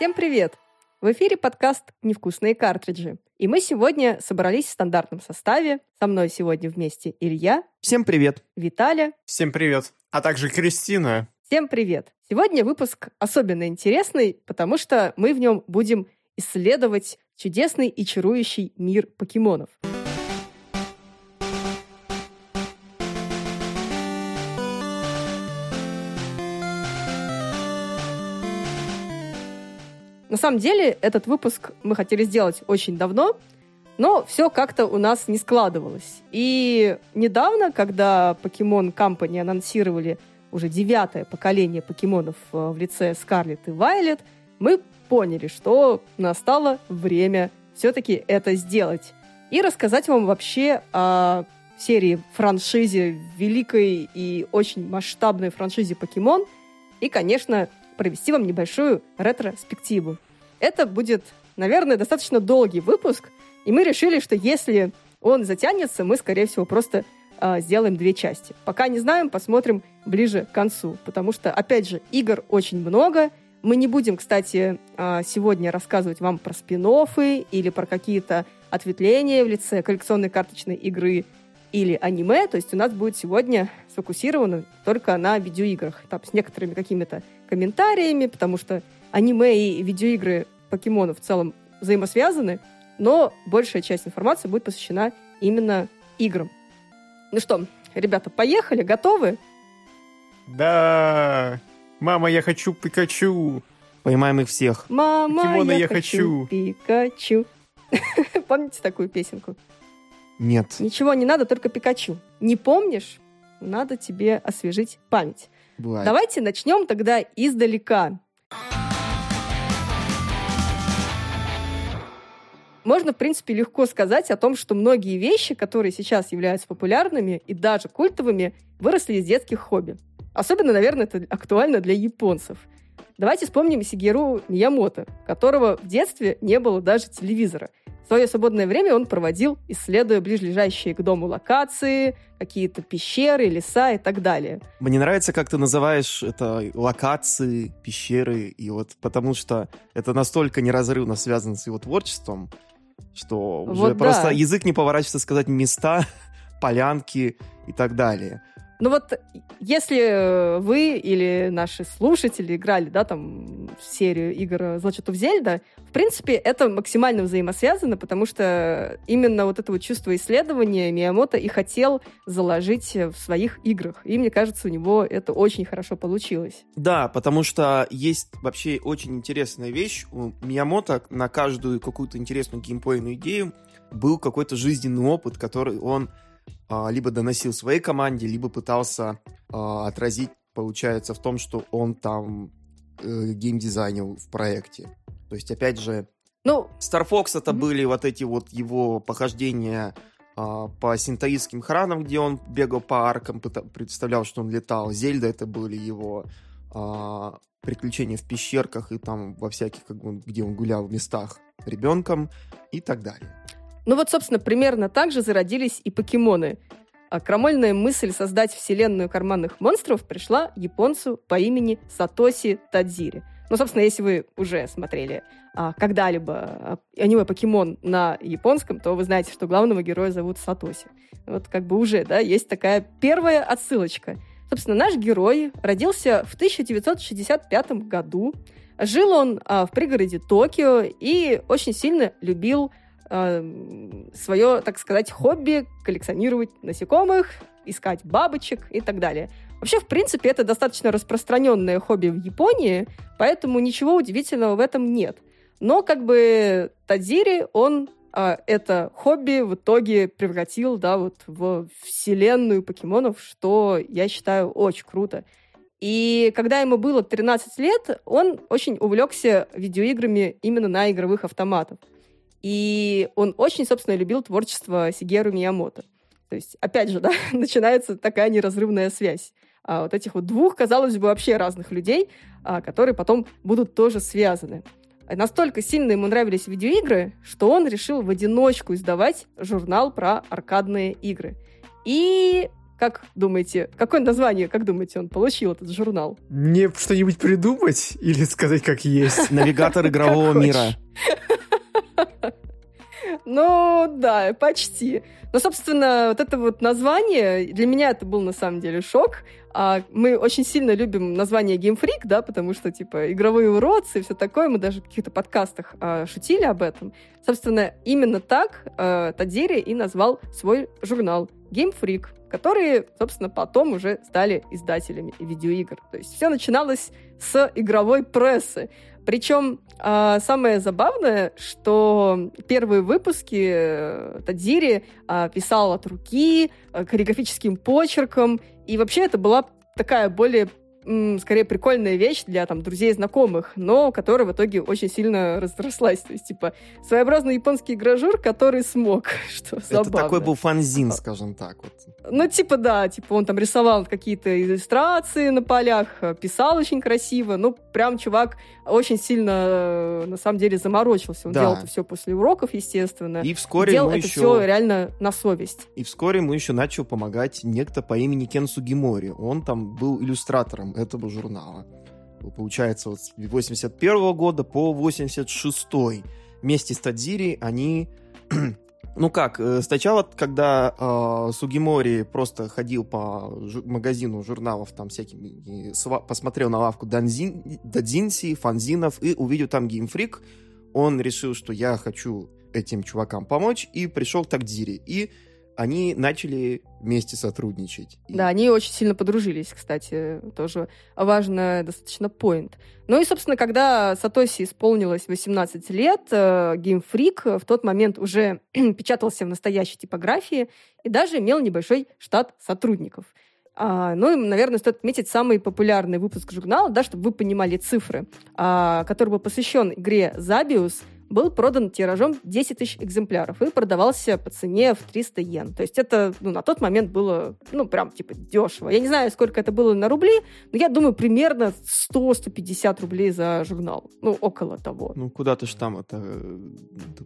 Всем привет! В эфире подкаст «Невкусные картриджи». И мы сегодня собрались в стандартном составе. Со мной сегодня вместе Илья. Всем привет. Виталя. Всем привет. А также Кристина. Всем привет. Сегодня выпуск особенно интересный, потому что мы в нем будем исследовать чудесный и чарующий мир покемонов. На самом деле, этот выпуск мы хотели сделать очень давно, но все как-то у нас не складывалось. И недавно, когда Pokemon Company анонсировали уже девятое поколение покемонов э, в лице Скарлетт и Вайлет, мы поняли, что настало время все-таки это сделать. И рассказать вам вообще о серии франшизе, великой и очень масштабной франшизе Покемон. И, конечно, провести вам небольшую ретроспективу. Это будет, наверное, достаточно долгий выпуск, и мы решили, что если он затянется, мы, скорее всего, просто э, сделаем две части. Пока не знаем, посмотрим ближе к концу, потому что, опять же, игр очень много. Мы не будем, кстати, э, сегодня рассказывать вам про спин или про какие-то ответвления в лице коллекционной карточной игры или аниме, то есть у нас будет сегодня сфокусировано только на видеоиграх, там, с некоторыми какими-то комментариями, потому что аниме и видеоигры покемонов в целом взаимосвязаны, но большая часть информации будет посвящена именно играм. Ну что, ребята, поехали, готовы? Да, мама, я хочу Пикачу. Поймаем их всех. Мама, Покемона я, я хочу, хочу. Пикачу. Помните такую песенку? Нет. Ничего не надо, только Пикачу. Не помнишь? Надо тебе освежить память. Бывает. Давайте начнем тогда издалека. Можно, в принципе, легко сказать о том, что многие вещи, которые сейчас являются популярными и даже культовыми, выросли из детских хобби. Особенно, наверное, это актуально для японцев. Давайте вспомним Сигеру Миямото, которого в детстве не было даже телевизора. Свое свободное время он проводил, исследуя ближайшие к дому локации, какие-то пещеры, леса и так далее. Мне нравится, как ты называешь это локации, пещеры, и вот потому что это настолько неразрывно связано с его творчеством, что уже Вот просто да. язык не поворачивается сказать места, полянки и так далее. Ну вот, если э, вы или наши слушатели играли, да, там, в серию игр «Злочетов Зельда», в принципе, это максимально взаимосвязано, потому что именно вот это вот чувство исследования Миямото и хотел заложить в своих играх. И мне кажется, у него это очень хорошо получилось. Да, потому что есть вообще очень интересная вещь. У Миямото на каждую какую-то интересную геймплейную идею был какой-то жизненный опыт, который он либо доносил своей команде, либо пытался а, отразить, получается, в том, что он там э, геймдизайнил в проекте. То есть, опять же, Ну, Star Fox это Мгм. были вот эти вот его похождения а, по синтаистским хранам, где он бегал по аркам, представлял, что он летал. Зельда это были его а, приключения в пещерках и там во всяких, как бы, где он гулял в местах ребенком и так далее. Ну вот, собственно, примерно так же зародились и покемоны. А крамольная мысль создать вселенную карманных монстров пришла японцу по имени Сатоси Тадзири. Ну, собственно, если вы уже смотрели а, когда-либо а, аниме «Покемон» на японском, то вы знаете, что главного героя зовут Сатоси. Вот как бы уже, да, есть такая первая отсылочка. Собственно, наш герой родился в 1965 году. Жил он а, в пригороде Токио и очень сильно любил свое, так сказать, хобби коллекционировать насекомых, искать бабочек и так далее. Вообще, в принципе, это достаточно распространенное хобби в Японии, поэтому ничего удивительного в этом нет. Но как бы Тадзири, он а, это хобби в итоге превратил, да, вот в вселенную покемонов, что я считаю очень круто. И когда ему было 13 лет, он очень увлекся видеоиграми именно на игровых автоматах. И он очень, собственно, любил творчество Сигеру Миямото. То есть, опять же, да, начинается такая неразрывная связь а, вот этих вот двух, казалось бы, вообще разных людей, а, которые потом будут тоже связаны. Настолько сильно ему нравились видеоигры, что он решил в одиночку издавать журнал про аркадные игры. И Как думаете, какое название, как думаете, он получил, этот журнал? Мне что-нибудь придумать или сказать, как есть? Навигатор игрового мира. Ну, да, почти. Но, собственно, вот это вот название, для меня это был на самом деле шок. А мы очень сильно любим название Game Freak, да, потому что, типа, игровые уродцы и все такое. Мы даже в каких-то подкастах а, шутили об этом. Собственно, именно так а, Тадзири и назвал свой журнал Game Freak, которые, собственно, потом уже стали издателями видеоигр. То есть все начиналось с игровой прессы. Причем э, самое забавное, что первые выпуски э, Тадзири э, писал от руки, э, каллиграфическим почерком, и вообще это была такая более скорее прикольная вещь для там друзей и знакомых, но которая в итоге очень сильно разрослась. То есть, типа, своеобразный японский гражур, который смог, что Это забавно. такой был фанзин, скажем так. Вот. Ну, типа, да, типа, он там рисовал какие-то иллюстрации на полях, писал очень красиво, ну, прям чувак очень сильно, на самом деле, заморочился. Он Да. делал это все после уроков, естественно. И вскоре делал это еще... все реально на совесть. И вскоре ему еще начал помогать некто по имени Кен Сугимори. Он там был иллюстратором этого журнала. Получается, вот с 81 года по 86 вместе с Тадзири они... Ну как, э, сначала, когда э, Сугимори просто ходил по жу- магазину журналов, там всякими, сва- посмотрел на лавку Данзин, Дадзинси, фанзинов и увидел там геймфрик, он решил, что я хочу этим чувакам помочь, и пришел к Тагдире. И они начали вместе сотрудничать. Да, они очень сильно подружились, кстати, тоже важно достаточно point. Ну и, собственно, когда Сатоси исполнилось 18 лет, э, Game Freak в тот момент уже печатался в настоящей типографии и даже имел небольшой штат сотрудников. А, ну и, наверное, стоит отметить самый популярный выпуск журнала, да, чтобы вы понимали цифры, а, который был посвящен игре Zabius, был продан тиражом 10 тысяч экземпляров и продавался по цене в 300 йен. То есть это ну, на тот момент было, ну, прям, типа, дешево. Я не знаю, сколько это было на рубли, но я думаю, примерно 100-150 рублей за журнал. Ну, около того. Ну, куда-то ж там, это э,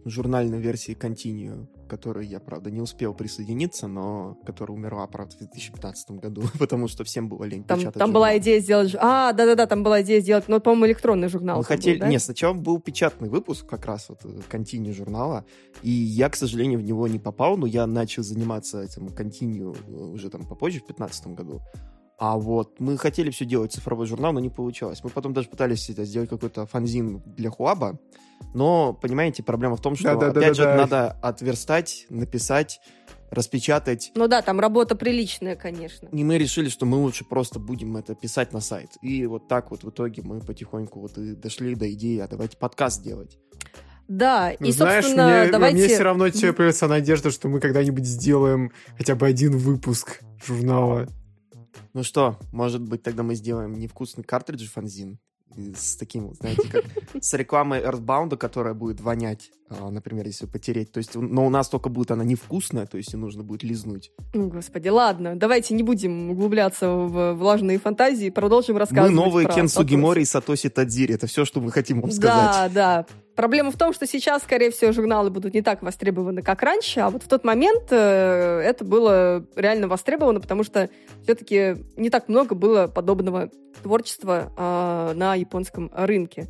журнальной версии Continue, которой я, правда, не успел присоединиться, но которая умерла, правда, в 2015 году, потому что всем было лень Там, печатать там была журнал. идея сделать... А, да-да-да, там была идея сделать, ну, по-моему, электронный журнал. Мы это был, хотели... да? Нет, сначала был печатный выпуск как раз вот э, Continue журнала, и я, к сожалению, в него не попал, но я начал заниматься этим Continue э, уже там попозже, в 2015 году. А вот мы хотели все делать цифровой журнал, но не получалось. Мы потом даже пытались это сделать какой-то фанзин для Хуаба, но, понимаете, проблема в том, что, Да-да-да-да-да. опять же, это надо отверстать, написать, распечатать. Ну да, там работа приличная, конечно. И мы решили, что мы лучше просто будем это писать на сайт. И вот так вот в итоге мы потихоньку вот и дошли до идеи, а давайте подкаст делать. Да, и, Ну, Знаешь, собственно, мне, давайте... мне все равно теплится надежда, что мы когда-нибудь сделаем хотя бы один выпуск журнала. Ну что, может быть, тогда мы сделаем невкусный картридж фанзин и с таким, знаете, как с рекламой Earthbound, которая будет вонять, например, если потереть. То есть, но у нас только будет она невкусная, то есть и нужно будет лизнуть. Ну, господи, ладно, давайте не будем углубляться в влажные фантазии, продолжим рассказывать Мы новые Кен. Сугимори и Сатоси Тадзири. Это все, что мы хотим вам сказать. Да, да. Проблема в том, что сейчас, скорее всего, журналы будут не так востребованы, как раньше, а вот в тот момент э, это было реально востребовано, потому что все-таки не так много было подобного творчества э, на японском рынке.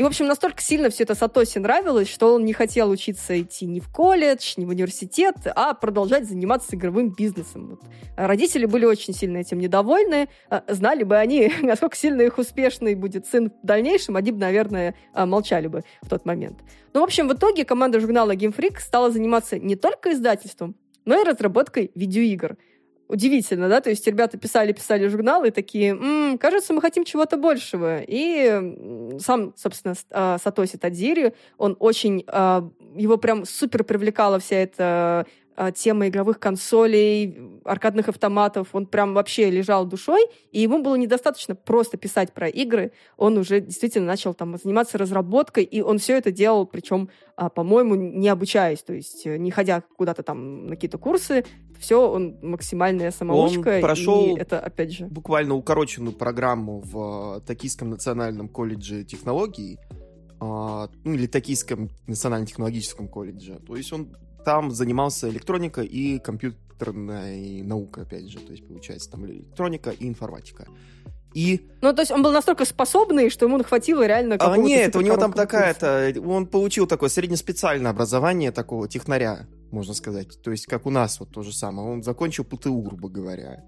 И, в общем, настолько сильно все это Сатоси нравилось, что он не хотел учиться идти ни в колледж, ни в университет, а продолжать заниматься игровым бизнесом. Вот. Родители были очень сильно этим недовольны. А, Знали бы они, насколько сильно их успешный будет сын в дальнейшем, они бы, наверное, а, молчали бы в тот момент. Ну, в общем, в итоге команда журнала Game Freak стала заниматься не только издательством, но и разработкой видеоигр. Удивительно, да? То есть ребята писали-писали журналы такие, «М, кажется, мы хотим чего-то большего. И сам, собственно, а, Сатоси Тадзири, он очень, а, его прям супер привлекала вся эта тема игровых консолей, аркадных автоматов. Он прям вообще лежал душой, и ему было недостаточно просто писать про игры. Он уже действительно начал там заниматься разработкой, и он все это делал, причем, а, по-моему, не обучаясь, то есть э, не ходя куда-то там на какие-то курсы. Все, он максимальная самоучка. Он прошел и это, опять же... буквально укороченную программу в э, Токийском национальном колледже технологий, а, ну или Токийском национально-технологическом колледже. То есть он там занимался электроникой и компью- компьютерная наука, опять же, то есть получается там электроника и информатика. И... Ну, то есть он был настолько способный, что ему хватило реально а, Нет, у него там такая-то... Он получил такое среднеспециальное образование такого технаря, можно сказать. То есть как у нас вот то же самое. Он закончил ПТУ, грубо говоря.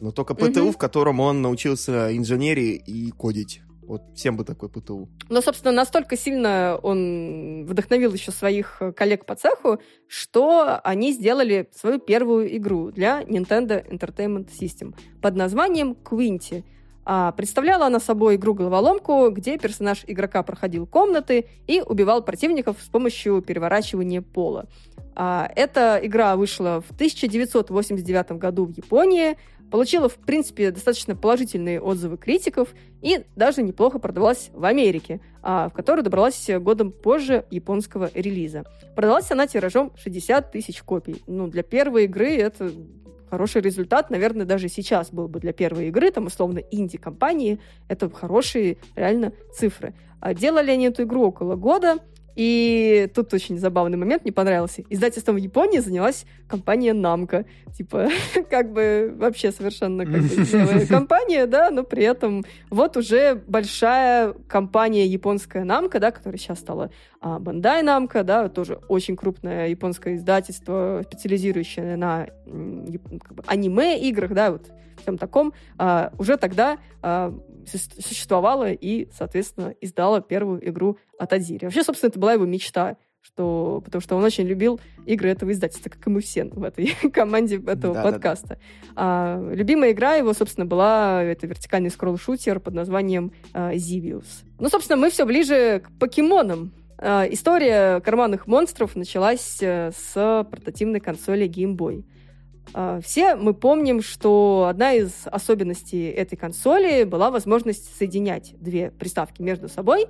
Но только ПТУ, угу. в котором он научился инженерии и кодить. Вот всем бы такой ПТУ. Но, собственно, настолько сильно он вдохновил еще своих коллег по цеху, что они сделали свою первую игру для Nintendo Entertainment System под названием Quinty. А представляла она собой игру-головоломку, где персонаж игрока проходил комнаты и убивал противников с помощью переворачивания пола. А, эта игра вышла в 1989 году в Японии, получила, в принципе, достаточно положительные отзывы критиков и даже неплохо продавалась в Америке, а, в которую добралась годом позже японского релиза. Продалась она тиражом 60 тысяч копий. Ну, для первой игры это хороший результат, наверное, даже сейчас был бы для первой игры, там, условно, инди-компании, это хорошие реально цифры. А делали они эту игру около года, и тут очень забавный момент, мне понравился. Издательством в Японии занялась компания Namco. Типа, как бы вообще совершенно как бы компания, да, но при этом вот уже большая компания японская Namco, да, которая сейчас стала а, Bandai Namco, да, тоже очень крупное японское издательство, специализирующее на как бы, аниме-играх, да, вот всем таком, а, уже тогда а, существовала и, соответственно, издала первую игру от Адзири. Вообще, собственно, это была его мечта, что, потому что он очень любил игры этого издательства, как и мы все в этой команде этого да, подкаста. Да, да. А, любимая игра его, собственно, была это вертикальный скролл-шутер под названием а, Zivius. Ну, собственно, мы все ближе к покемонам. А, история карманных монстров началась э, с портативной консоли Game Boy. А, все мы помним, что одна из особенностей этой консоли была возможность соединять две приставки между собой.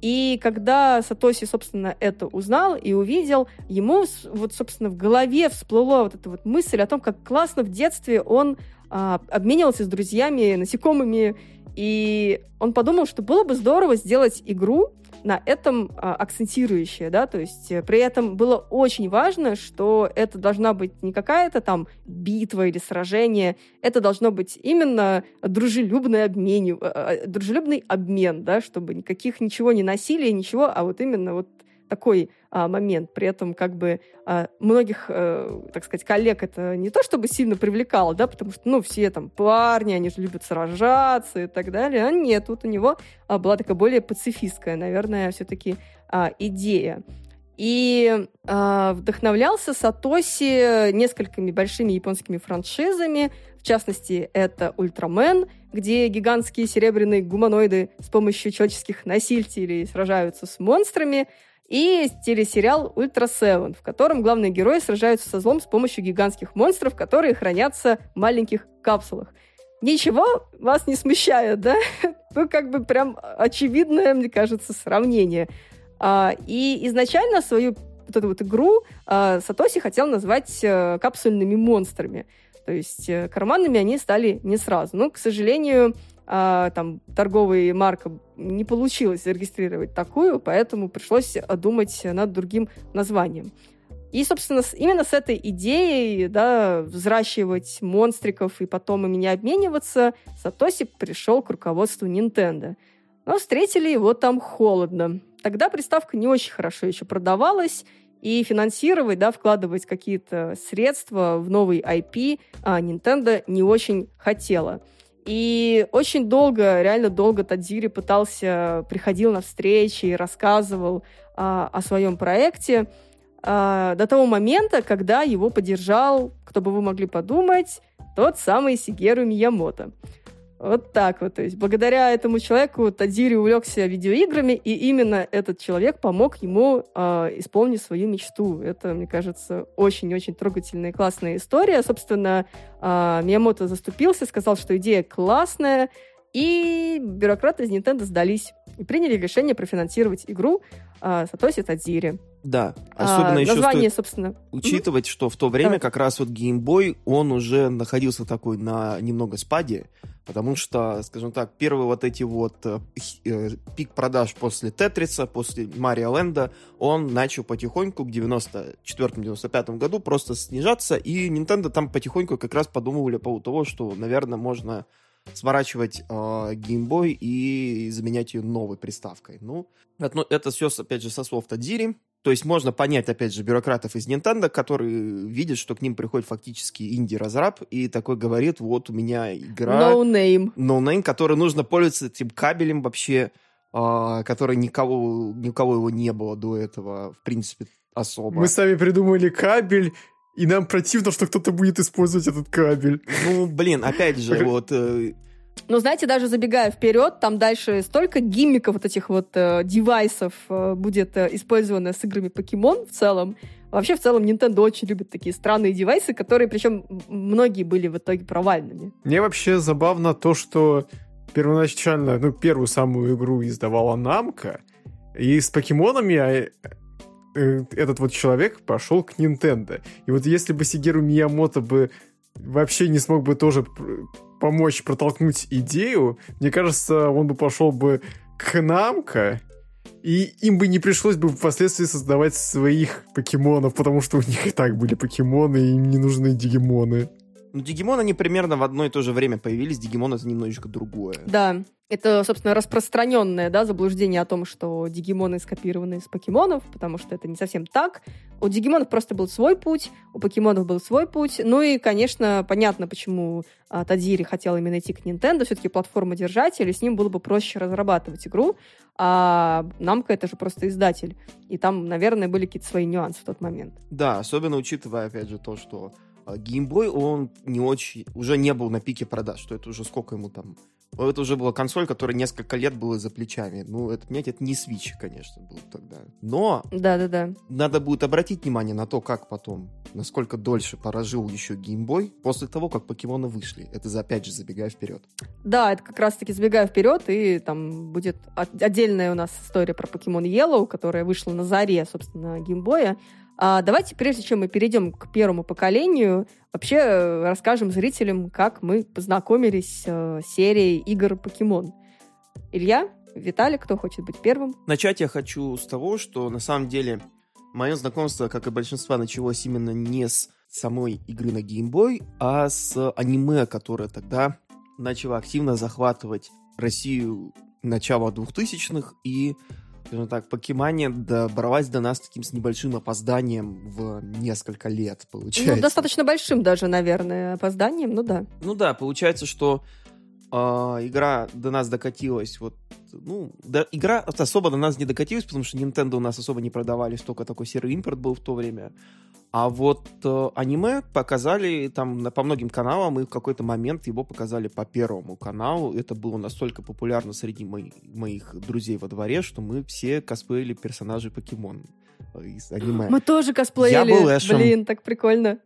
И когда Сатоси, собственно, это узнал и увидел, ему вот, собственно, в голове всплыла вот эта вот мысль о том, как классно в детстве он а, обменивался с друзьями насекомыми, и он подумал, что было бы здорово сделать игру, на этом а, акцентирующее, да, то есть э, при этом было очень важно, что это должна быть не какая-то там битва или сражение, это должно быть именно дружелюбный обмен, э, дружелюбный обмен, да, чтобы никаких ничего не насилия, ничего, а вот именно вот такой а, момент. При этом как бы а, многих, а, так сказать, коллег это не то чтобы сильно привлекало, да, потому что, ну, все там парни, они же любят сражаться и так далее. А нет, тут у него а, была такая более пацифистская, наверное, все-таки а, идея. И э, вдохновлялся Сатоси несколькими большими японскими франшизами. В частности, это Ультрамен, где гигантские серебряные гуманоиды с помощью человеческих носителей сражаются с монстрами и телесериал «Ультра Севен», в котором главные герои сражаются со злом с помощью гигантских монстров, которые хранятся в маленьких капсулах. Ничего вас не смущает, да? Ну, как бы прям очевидное, мне кажется, сравнение. А, и изначально свою вот эту вот игру а, Сатоси хотел назвать а, капсульными монстрами. То есть э, карманными они стали не сразу. Но, к сожалению, а, там торговой марка не получилось зарегистрировать такую, поэтому пришлось думать над другим названием. И, собственно, именно с этой идеей, да, взращивать монстриков и потом ими не обмениваться, Сатоси пришел к руководству Nintendo. Но встретили его там холодно. Тогда приставка не очень хорошо еще продавалась, и финансировать, да, вкладывать какие-то средства в новый IP а Nintendo не очень хотела. И очень долго, реально долго Тадзири пытался, приходил на встречи и рассказывал а, о своем проекте а, до того момента, когда его поддержал, кто бы вы могли подумать, тот самый Сигеру Миямото. Вот так вот. То есть благодаря этому человеку Тадзири увлекся видеоиграми, и именно этот человек помог ему э, исполнить свою мечту. Это, мне кажется, очень-очень трогательная и классная история. Собственно, э, Миямото заступился, сказал, что идея классная, и бюрократы из Nintendo сдались и приняли решение профинансировать игру э, Сатоси Тадзири. Да, особенно а, еще название, стоит собственно. учитывать, что в то время Давай. как раз вот Boy, он уже находился такой на немного спаде, Потому что, скажем так, первые вот эти вот э, э, пик продаж после Тетриса, после Марио Ленда, он начал потихоньку к 94-95 году просто снижаться, и Nintendo там потихоньку как раз подумывали по поводу того, что, наверное, можно сворачивать э, Game Boy и заменять ее новой приставкой. Ну, это, ну, это все, опять же, со слов Тадзири. То есть можно понять, опять же, бюрократов из Nintendo, которые видят, что к ним приходит фактически инди-разраб и такой говорит, вот у меня игра... No name. No name, который нужно пользоваться этим кабелем вообще, э, который никого, никого его не было до этого, в принципе, особо. Мы сами придумали кабель, и нам противно, что кто-то будет использовать этот кабель. Ну, блин, опять же, вот... Э, ну, знаете, даже забегая вперед, там дальше столько гиммиков вот этих вот э, девайсов э, будет э, использовано с играми покемон в целом. Вообще, в целом, Nintendo очень любит такие странные девайсы, которые, причем, многие были в итоге провальными. Мне вообще забавно то, что первоначально, ну, первую самую игру издавала Намка, и с покемонами а, этот вот человек пошел к Nintendo. И вот если бы Сигеру Миямото бы вообще не смог бы тоже помочь протолкнуть идею, мне кажется, он бы пошел бы к Намка, и им бы не пришлось бы впоследствии создавать своих покемонов, потому что у них и так были покемоны, и им не нужны дигимоны. Ну, Дигимон, они примерно в одно и то же время появились. Дигимон — это немножечко другое. Да. Это, собственно, распространенное да, заблуждение о том, что дигимоны скопированы из покемонов, потому что это не совсем так. У дигимонов просто был свой путь, у покемонов был свой путь. Ну и, конечно, понятно, почему а, Тадзири хотел именно идти к Nintendo. Все-таки платформа-держатель, и с ним было бы проще разрабатывать игру. А Намка — это же просто издатель. И там, наверное, были какие-то свои нюансы в тот момент. Да, особенно учитывая, опять же, то, что Геймбой, он не очень, уже не был на пике продаж, что это уже сколько ему там... Это уже была консоль, которая несколько лет была за плечами. Ну, это, понимаете, это не Switch, конечно, был тогда. Но... Да-да-да. Надо будет обратить внимание на то, как потом, насколько дольше прожил еще геймбой после того, как покемоны вышли. Это, опять же, забегая вперед. Да, это как раз-таки забегая вперед, и там будет отдельная у нас история про покемон Yellow, которая вышла на заре, собственно, геймбоя. А давайте, прежде чем мы перейдем к первому поколению, вообще э, расскажем зрителям, как мы познакомились э, с серией игр «Покемон». Илья, Виталий, кто хочет быть первым? Начать я хочу с того, что на самом деле мое знакомство, как и большинство, началось именно не с самой игры на Boy, а с аниме, которое тогда начало активно захватывать Россию начала 2000-х и скажем так, покемания добралась до нас таким с небольшим опозданием в несколько лет, получается. Ну, достаточно большим даже, наверное, опозданием, ну да. Ну да, получается, что игра до нас докатилась вот ну, да, игра особо до нас не докатилась, потому что Nintendo у нас особо не продавались, только такой серый импорт был в то время. А вот э, аниме показали там на, по многим каналам, и в какой-то момент его показали по первому каналу. Это было настолько популярно среди моих, моих друзей во дворе, что мы все косплеили персонажей покемон из аниме. Мы тоже косплеили. Я был Эшем. Блин, так прикольно.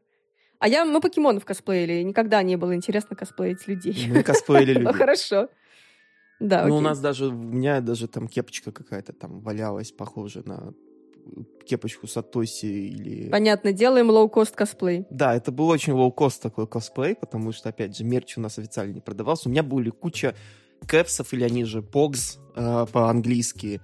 А я, мы покемонов косплеили, никогда не было интересно косплеить людей. Мы косплеили людей. Ну, хорошо. Да, Ну, у нас даже, у меня даже там кепочка какая-то там валялась, похожая на кепочку Сатоси или... Понятно, делаем лоу-кост косплей. Да, это был очень лоу-кост такой косплей, потому что, опять же, мерч у нас официально не продавался. У меня были куча кэпсов, или они же POGs э, по-английски.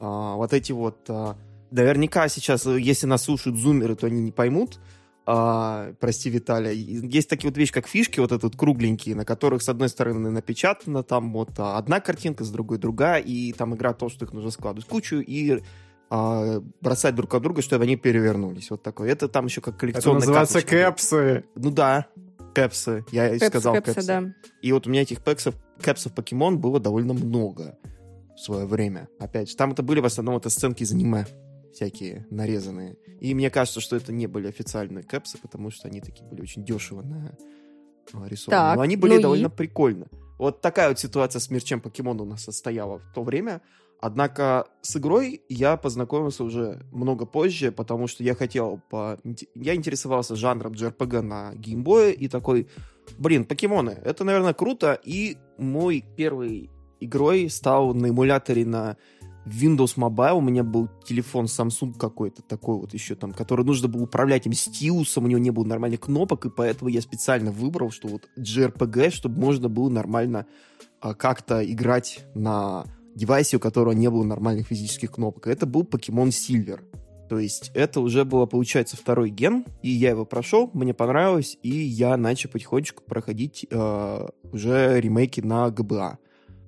Э, вот эти вот... Э, наверняка сейчас, если нас слушают зумеры, то они не поймут, а, прости, Виталий, есть такие вот вещи, как фишки, вот этот кругленькие, на которых с одной стороны напечатана там вот одна картинка, с другой другая, и там игра то, что их нужно складывать кучу и а, бросать друг от друга, чтобы они перевернулись. Вот такой. Это там еще как коллекционная Это называется карточка. кэпсы. Ну да, кэпсы. Я Кэпс, сказал кэпсы. кэпсы. Да. И вот у меня этих кэпсов, кэпсов покемон было довольно много в свое время. Опять же, там это были в основном это сценки из аниме всякие нарезанные. И мне кажется, что это не были официальные кэпсы, потому что они такие были очень дешево на рисованы. Так, Но они были ну довольно и... прикольно. Вот такая вот ситуация с мерчем покемона у нас состояла в то время. Однако с игрой я познакомился уже много позже, потому что я хотел по... Я интересовался жанром JRPG на геймбое и такой, блин, покемоны, это, наверное, круто. И мой первый игрой стал на эмуляторе на Windows Mobile, у меня был телефон Samsung какой-то такой вот еще там, который нужно было управлять им стилусом, у него не было нормальных кнопок, и поэтому я специально выбрал, что вот JRPG, чтобы можно было нормально а, как-то играть на девайсе, у которого не было нормальных физических кнопок. Это был Pokemon Silver. То есть это уже было, получается, второй ген, и я его прошел, мне понравилось, и я начал потихонечку проходить э, уже ремейки на GBA.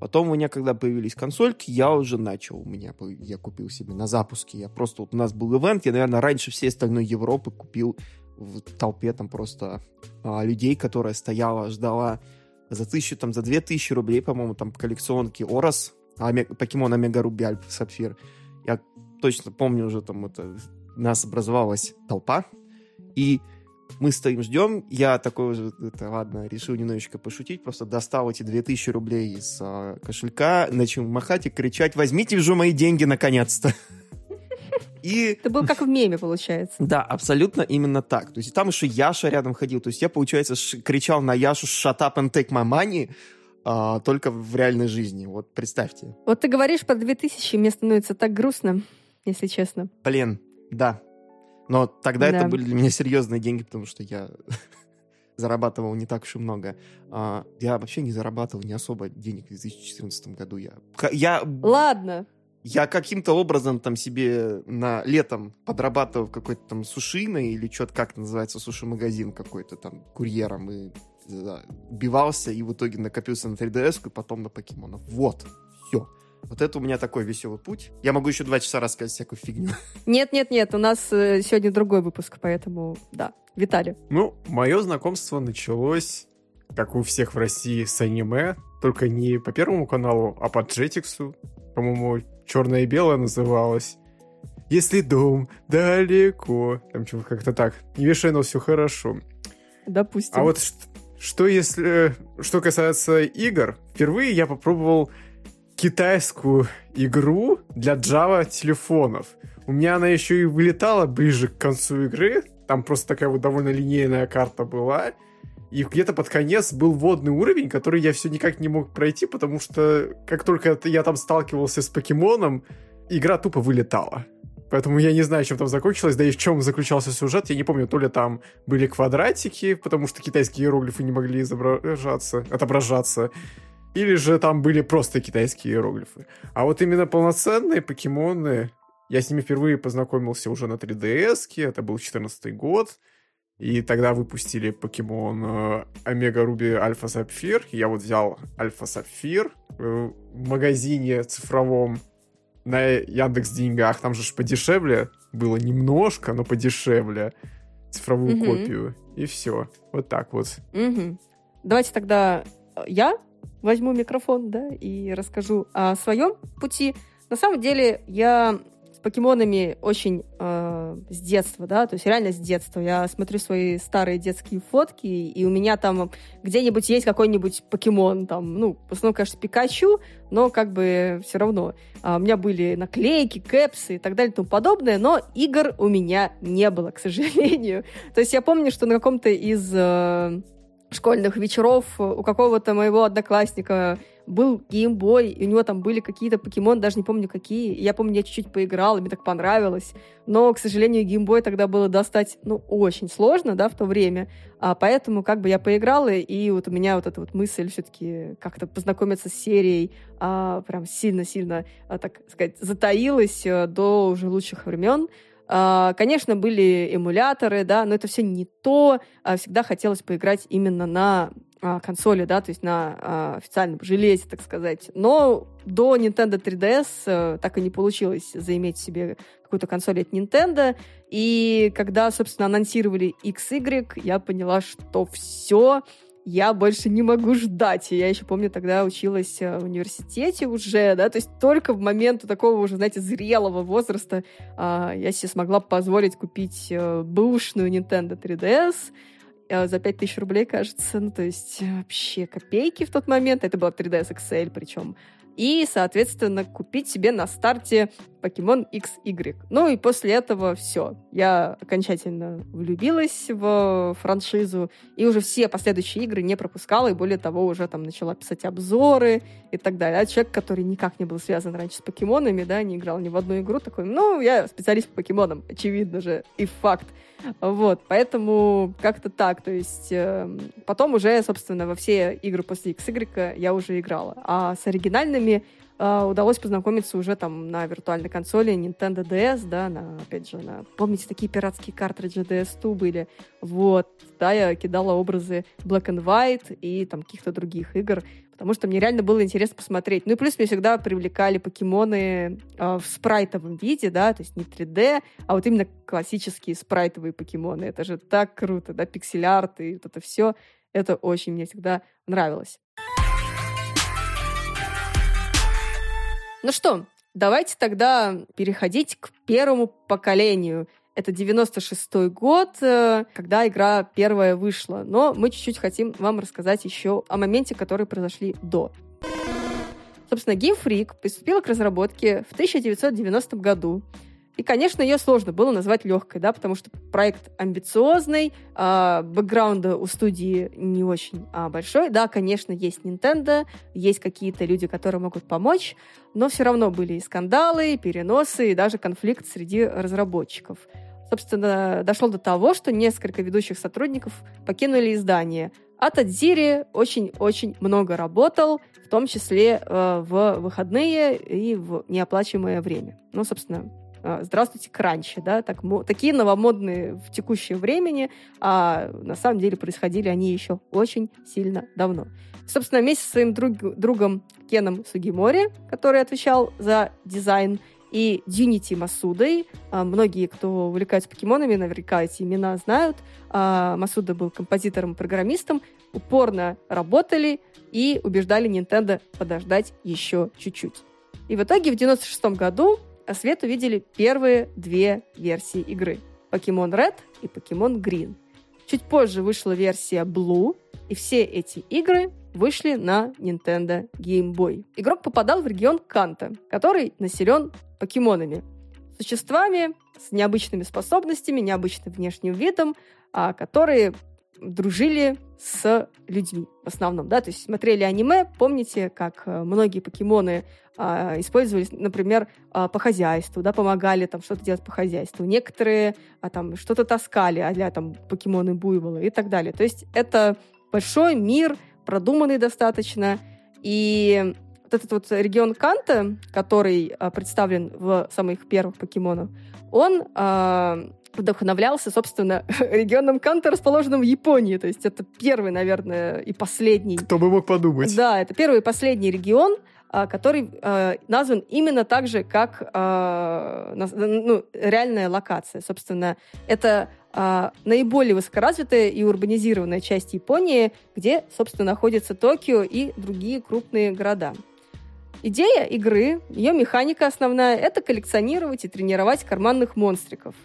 Потом у меня, когда появились консольки, я уже начал, у меня, я купил себе на запуске, я просто, вот у нас был ивент, я, наверное, раньше всей остальной Европы купил в толпе там просто а, людей, которая стояла, ждала за тысячу, там, за две тысячи рублей, по-моему, там, коллекционки Орос, покемон Омега Руби Альфа Сапфир. Я точно помню уже, там, это, нас образовалась толпа, и мы стоим, ждем. Я такой уже, это ладно, решил немножечко пошутить, просто достал эти 2000 рублей из а, кошелька, начал махать и кричать, возьмите уже мои деньги наконец-то. И... Это был как в меме, получается. Да, абсолютно именно так. То есть там еще Яша рядом ходил. То есть я, получается, кричал на Яшу «Shut up and take my money», а, только в реальной жизни. Вот представьте. Вот ты говоришь про 2000, мне становится так грустно, если честно. Блин, да, но тогда да. это были для меня серьезные деньги, потому что я зарабатывал не так уж и много. А, я вообще не зарабатывал не особо денег в 2014 году. Я, я, Ладно. Я каким-то образом там себе на летом подрабатывал какой-то там сушиной или что-то, как называется, суши-магазин какой-то там курьером и да, убивался и в итоге накопился на 3DS и потом на покемонов. Вот, все. Вот это у меня такой веселый путь. Я могу еще два часа рассказать всякую фигню. Нет-нет-нет, у нас э, сегодня другой выпуск, поэтому да. Виталий. Ну, мое знакомство началось, как у всех в России, с аниме, только не по Первому каналу, а по Jetix. По-моему, «Черное и белое» называлось. Если дом далеко. Там что как-то так. Не вешай, но все хорошо. Допустим. А вот что, что если... Что касается игр, впервые я попробовал китайскую игру для Java телефонов. У меня она еще и вылетала ближе к концу игры. Там просто такая вот довольно линейная карта была. И где-то под конец был водный уровень, который я все никак не мог пройти, потому что как только я там сталкивался с покемоном, игра тупо вылетала. Поэтому я не знаю, чем там закончилось, да и в чем заключался сюжет. Я не помню, то ли там были квадратики, потому что китайские иероглифы не могли изображаться, отображаться, или же там были просто китайские иероглифы. А вот именно полноценные покемоны, я с ними впервые познакомился уже на 3DS, это был 14 год, и тогда выпустили покемон э, Омега Руби Альфа Сапфир. Я вот взял Альфа Сапфир э, в магазине цифровом на Яндекс Деньгах. Там же подешевле было немножко, но подешевле цифровую угу. копию. И все. Вот так вот. Угу. Давайте тогда я возьму микрофон, да, и расскажу о своем пути. На самом деле я с покемонами очень э, с детства, да, то есть реально с детства. Я смотрю свои старые детские фотки, и у меня там где-нибудь есть какой-нибудь покемон, там, ну, в основном, конечно, Пикачу, но как бы все равно. А у меня были наклейки, кэпсы и так далее и тому подобное, но игр у меня не было, к сожалению. То есть я помню, что на каком-то из... Э, школьных вечеров у какого-то моего одноклассника был геймбой, и у него там были какие-то покемоны, даже не помню какие. Я помню, я чуть-чуть поиграла, мне так понравилось. Но, к сожалению, геймбой тогда было достать, ну, очень сложно, да, в то время. А поэтому как бы я поиграла, и вот у меня вот эта вот мысль все-таки как-то познакомиться с серией а, прям сильно-сильно, а, так сказать, затаилась а, до уже лучших времен. А, конечно, были эмуляторы, да, но это все не то. А, всегда хотелось поиграть именно на а, консоли, да, то есть на официальном железе, так сказать. Но до Nintendo 3DS э, так и не получилось заиметь себе какую-то консоль от Nintendo. И когда, собственно, анонсировали XY, я поняла, что все, я больше не могу ждать. И я еще помню, тогда училась э, в университете уже, да, то есть только в момент такого уже, знаете, зрелого возраста а, я себе смогла позволить купить а, бэушную Nintendo 3DS а, за 5000 рублей, кажется. Ну, то есть вообще копейки в тот момент. Это была 3DS XL причем. И, соответственно, купить себе на старте Pokemon XY. Ну и после этого все. Я окончательно влюбилась в франшизу, и уже все последующие игры не пропускала, и более того, уже там начала писать обзоры и так далее. А человек, который никак не был связан раньше с покемонами, да, не играл ни в одну игру, такой, ну, я специалист по покемонам, очевидно же, и факт. Вот, поэтому как-то так, то есть э, потом уже, собственно, во все игры после XY я уже играла. А с оригинальными Uh, удалось познакомиться уже там на виртуальной консоли Nintendo DS, да, на, опять же, на, помните, такие пиратские картриджи DS2 были, вот, да, я кидала образы Black and White и там каких-то других игр, потому что мне реально было интересно посмотреть. Ну и плюс мне всегда привлекали покемоны uh, в спрайтовом виде, да, то есть не 3D, а вот именно классические спрайтовые покемоны. Это же так круто, да, пиксель-арт и вот это все. Это очень мне всегда нравилось. Ну что, давайте тогда переходить к первому поколению. Это 96-й год, э, когда игра первая вышла. Но мы чуть-чуть хотим вам рассказать еще о моменте, которые произошли до. Собственно, Game Freak приступила к разработке в 1990 году и, конечно, ее сложно было назвать легкой, да, потому что проект амбициозный, э, бэкграунда у студии не очень а, большой. Да, конечно, есть Nintendo, есть какие-то люди, которые могут помочь, но все равно были и скандалы, и переносы, и даже конфликт среди разработчиков. Собственно, дошло до того, что несколько ведущих сотрудников покинули издание. А Тадзири очень-очень много работал, в том числе э, в выходные и в неоплачиваемое время. Ну, собственно, здравствуйте, кранчи, да, так, такие новомодные в текущее времени, а на самом деле происходили они еще очень сильно давно. Собственно, вместе со своим друг, другом Кеном Сугимори, который отвечал за дизайн, и Дюнити Масудой. А, многие, кто увлекается покемонами, наверняка эти имена знают. А, Масуда был композитором и программистом, упорно работали и убеждали Nintendo подождать еще чуть-чуть. И в итоге в 96 году а свет увидели первые две версии игры – Pokemon Red и Pokemon Green. Чуть позже вышла версия Blue, и все эти игры вышли на Nintendo Game Boy. Игрок попадал в регион Канта, который населен покемонами. Существами с необычными способностями, необычным внешним видом, а, которые дружили с людьми в основном, да, то есть смотрели аниме, помните, как э, многие покемоны а, использовались, например, а, по хозяйству, да, помогали там что-то делать по хозяйству. Некоторые а, там что-то таскали, а для там покемоны буйволы и так далее. То есть это большой мир, продуманный достаточно, и вот этот вот регион Канта, который а, представлен в самых первых покемонах, он а, вдохновлялся, собственно, регионом Канта, расположенным в Японии. То есть это первый, наверное, и последний. Кто бы мог подумать. Да, это первый и последний регион, а, который э, назван именно так же, как э, ну, реальная локация. Собственно, это э, наиболее высокоразвитая и урбанизированная часть Японии, где, собственно, находится Токио и другие крупные города. Идея игры, ее механика основная – это коллекционировать и тренировать карманных монстриков –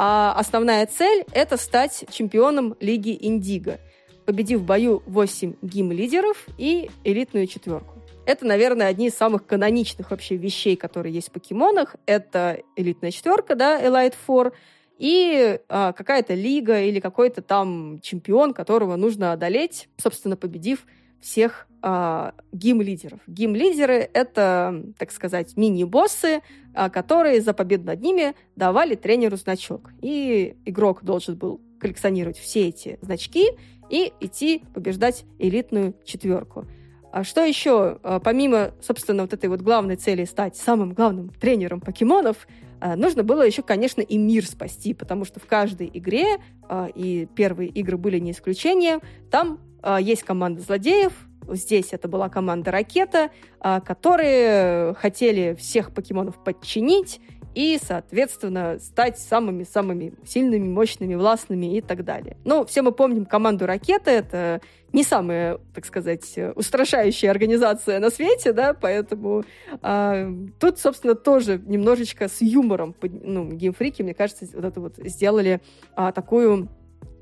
а основная цель — это стать чемпионом Лиги Индиго, победив в бою 8 гим-лидеров и элитную четверку. Это, наверное, одни из самых каноничных вообще вещей, которые есть в покемонах. Это элитная четверка, да, Elite Four, и а, какая-то лига или какой-то там чемпион, которого нужно одолеть, собственно, победив всех а, гим-лидеров. Гим-лидеры — это, так сказать, мини-боссы, а, которые за победу над ними давали тренеру значок. И игрок должен был коллекционировать все эти значки и идти побеждать элитную четверку. А что еще? А, помимо, собственно, вот этой вот главной цели стать самым главным тренером покемонов, нужно было еще, конечно, и мир спасти, потому что в каждой игре, и первые игры были не исключением, там есть команда злодеев, Здесь это была команда Ракета, а, которые хотели всех покемонов подчинить и, соответственно, стать самыми-самыми сильными, мощными, властными и так далее. Ну, все мы помним команду Ракета, это не самая, так сказать, устрашающая организация на свете, да, поэтому а, тут, собственно, тоже немножечко с юмором, ну, геймфрики, мне кажется, вот это вот сделали а, такую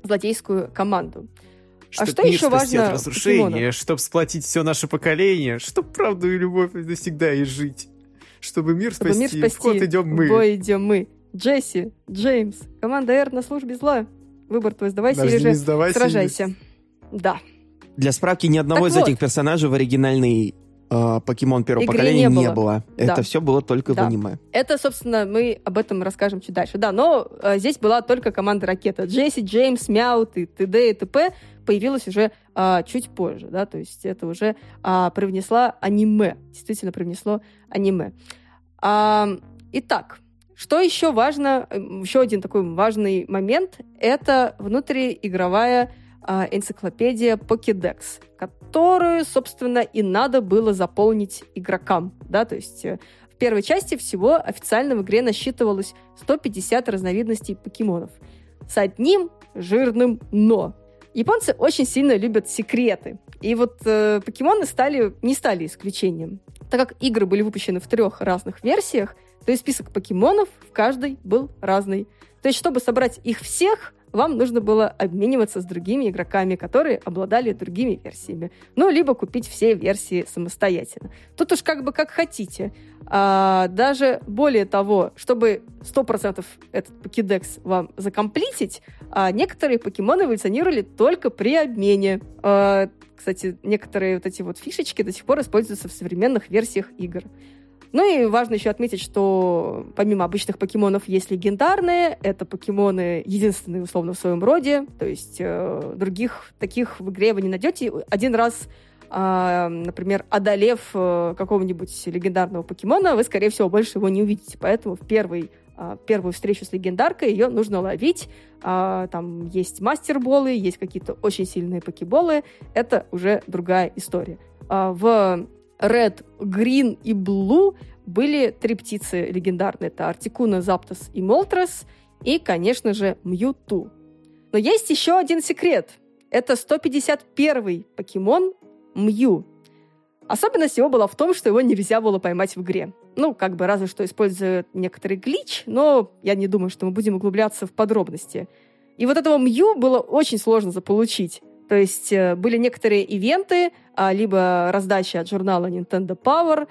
злодейскую команду. Чтоб А что мир еще спасти важно разрушения, чтобы сплотить все наше поколение, чтоб правду и любовь навсегда и жить. Чтобы мир Чтобы спасти, мир спасти, в ход идем мы. в бой идем мы. Джесси, Джеймс, команда R на службе зла. Выбор твой, сдавайся Даже или же сдавайся, сражайся. Да. Для справки, ни одного Так из вот. этих персонажей в оригинальной покемон первого Игре поколения не не было. было. Да. Это все было только Да. в аниме. Это, собственно, мы об этом расскажем чуть дальше. Да, но э, здесь была только команда Ракета. Джесси, Джеймс, Мяут и т.д. и т.п. появилась уже а, чуть позже, да, то есть это уже а, привнесла аниме, действительно привнесло аниме. А, итак, что еще важно, эм, еще один такой важный момент, это внутриигровая а, энциклопедия Pokédex, которую, собственно, и надо было заполнить игрокам, да, то есть э, в первой части всего официально в игре насчитывалось 150 разновидностей покемонов. С одним жирным «но». Японцы очень сильно любят секреты. И вот э, покемоны стали, не стали исключением. Так как игры были выпущены в трех разных версиях, то и список покемонов в каждой был разный. То есть, чтобы собрать их всех, вам нужно было обмениваться с другими игроками, которые обладали другими версиями. Ну, либо купить все версии самостоятельно. Тут уж как бы как хотите. А, даже более того, чтобы 100% этот покедекс вам закомплитить, а, некоторые покемоны эволюционировали только при обмене. А, кстати, некоторые вот эти вот фишечки до сих пор используются в современных версиях игр. Ну и важно еще отметить, что помимо обычных покемонов есть легендарные. Это покемоны единственные, условно, в своем роде. То есть э, других таких в игре вы не найдете. Один раз, э, например, одолев э, какого-нибудь легендарного покемона, вы, скорее всего, больше его не увидите. Поэтому в первый, э, первую встречу с легендаркой ее нужно ловить. А, там есть мастерболы, есть какие-то очень сильные покеболы. Это уже другая история. А, в Red, Green и Blue были три птицы легендарные. Это Артикуна, Заптос и Молтрес. И, конечно же, Мьюту. Но есть еще один секрет. Это 151-й покемон Мью. Особенность его была в том, что его нельзя было поймать в игре. Ну, как бы разве что используют некоторый глич, но я не думаю, что мы будем углубляться в подробности. И вот этого Мью было очень сложно заполучить. То есть э, были некоторые ивенты, либо раздача от журнала Nintendo Power.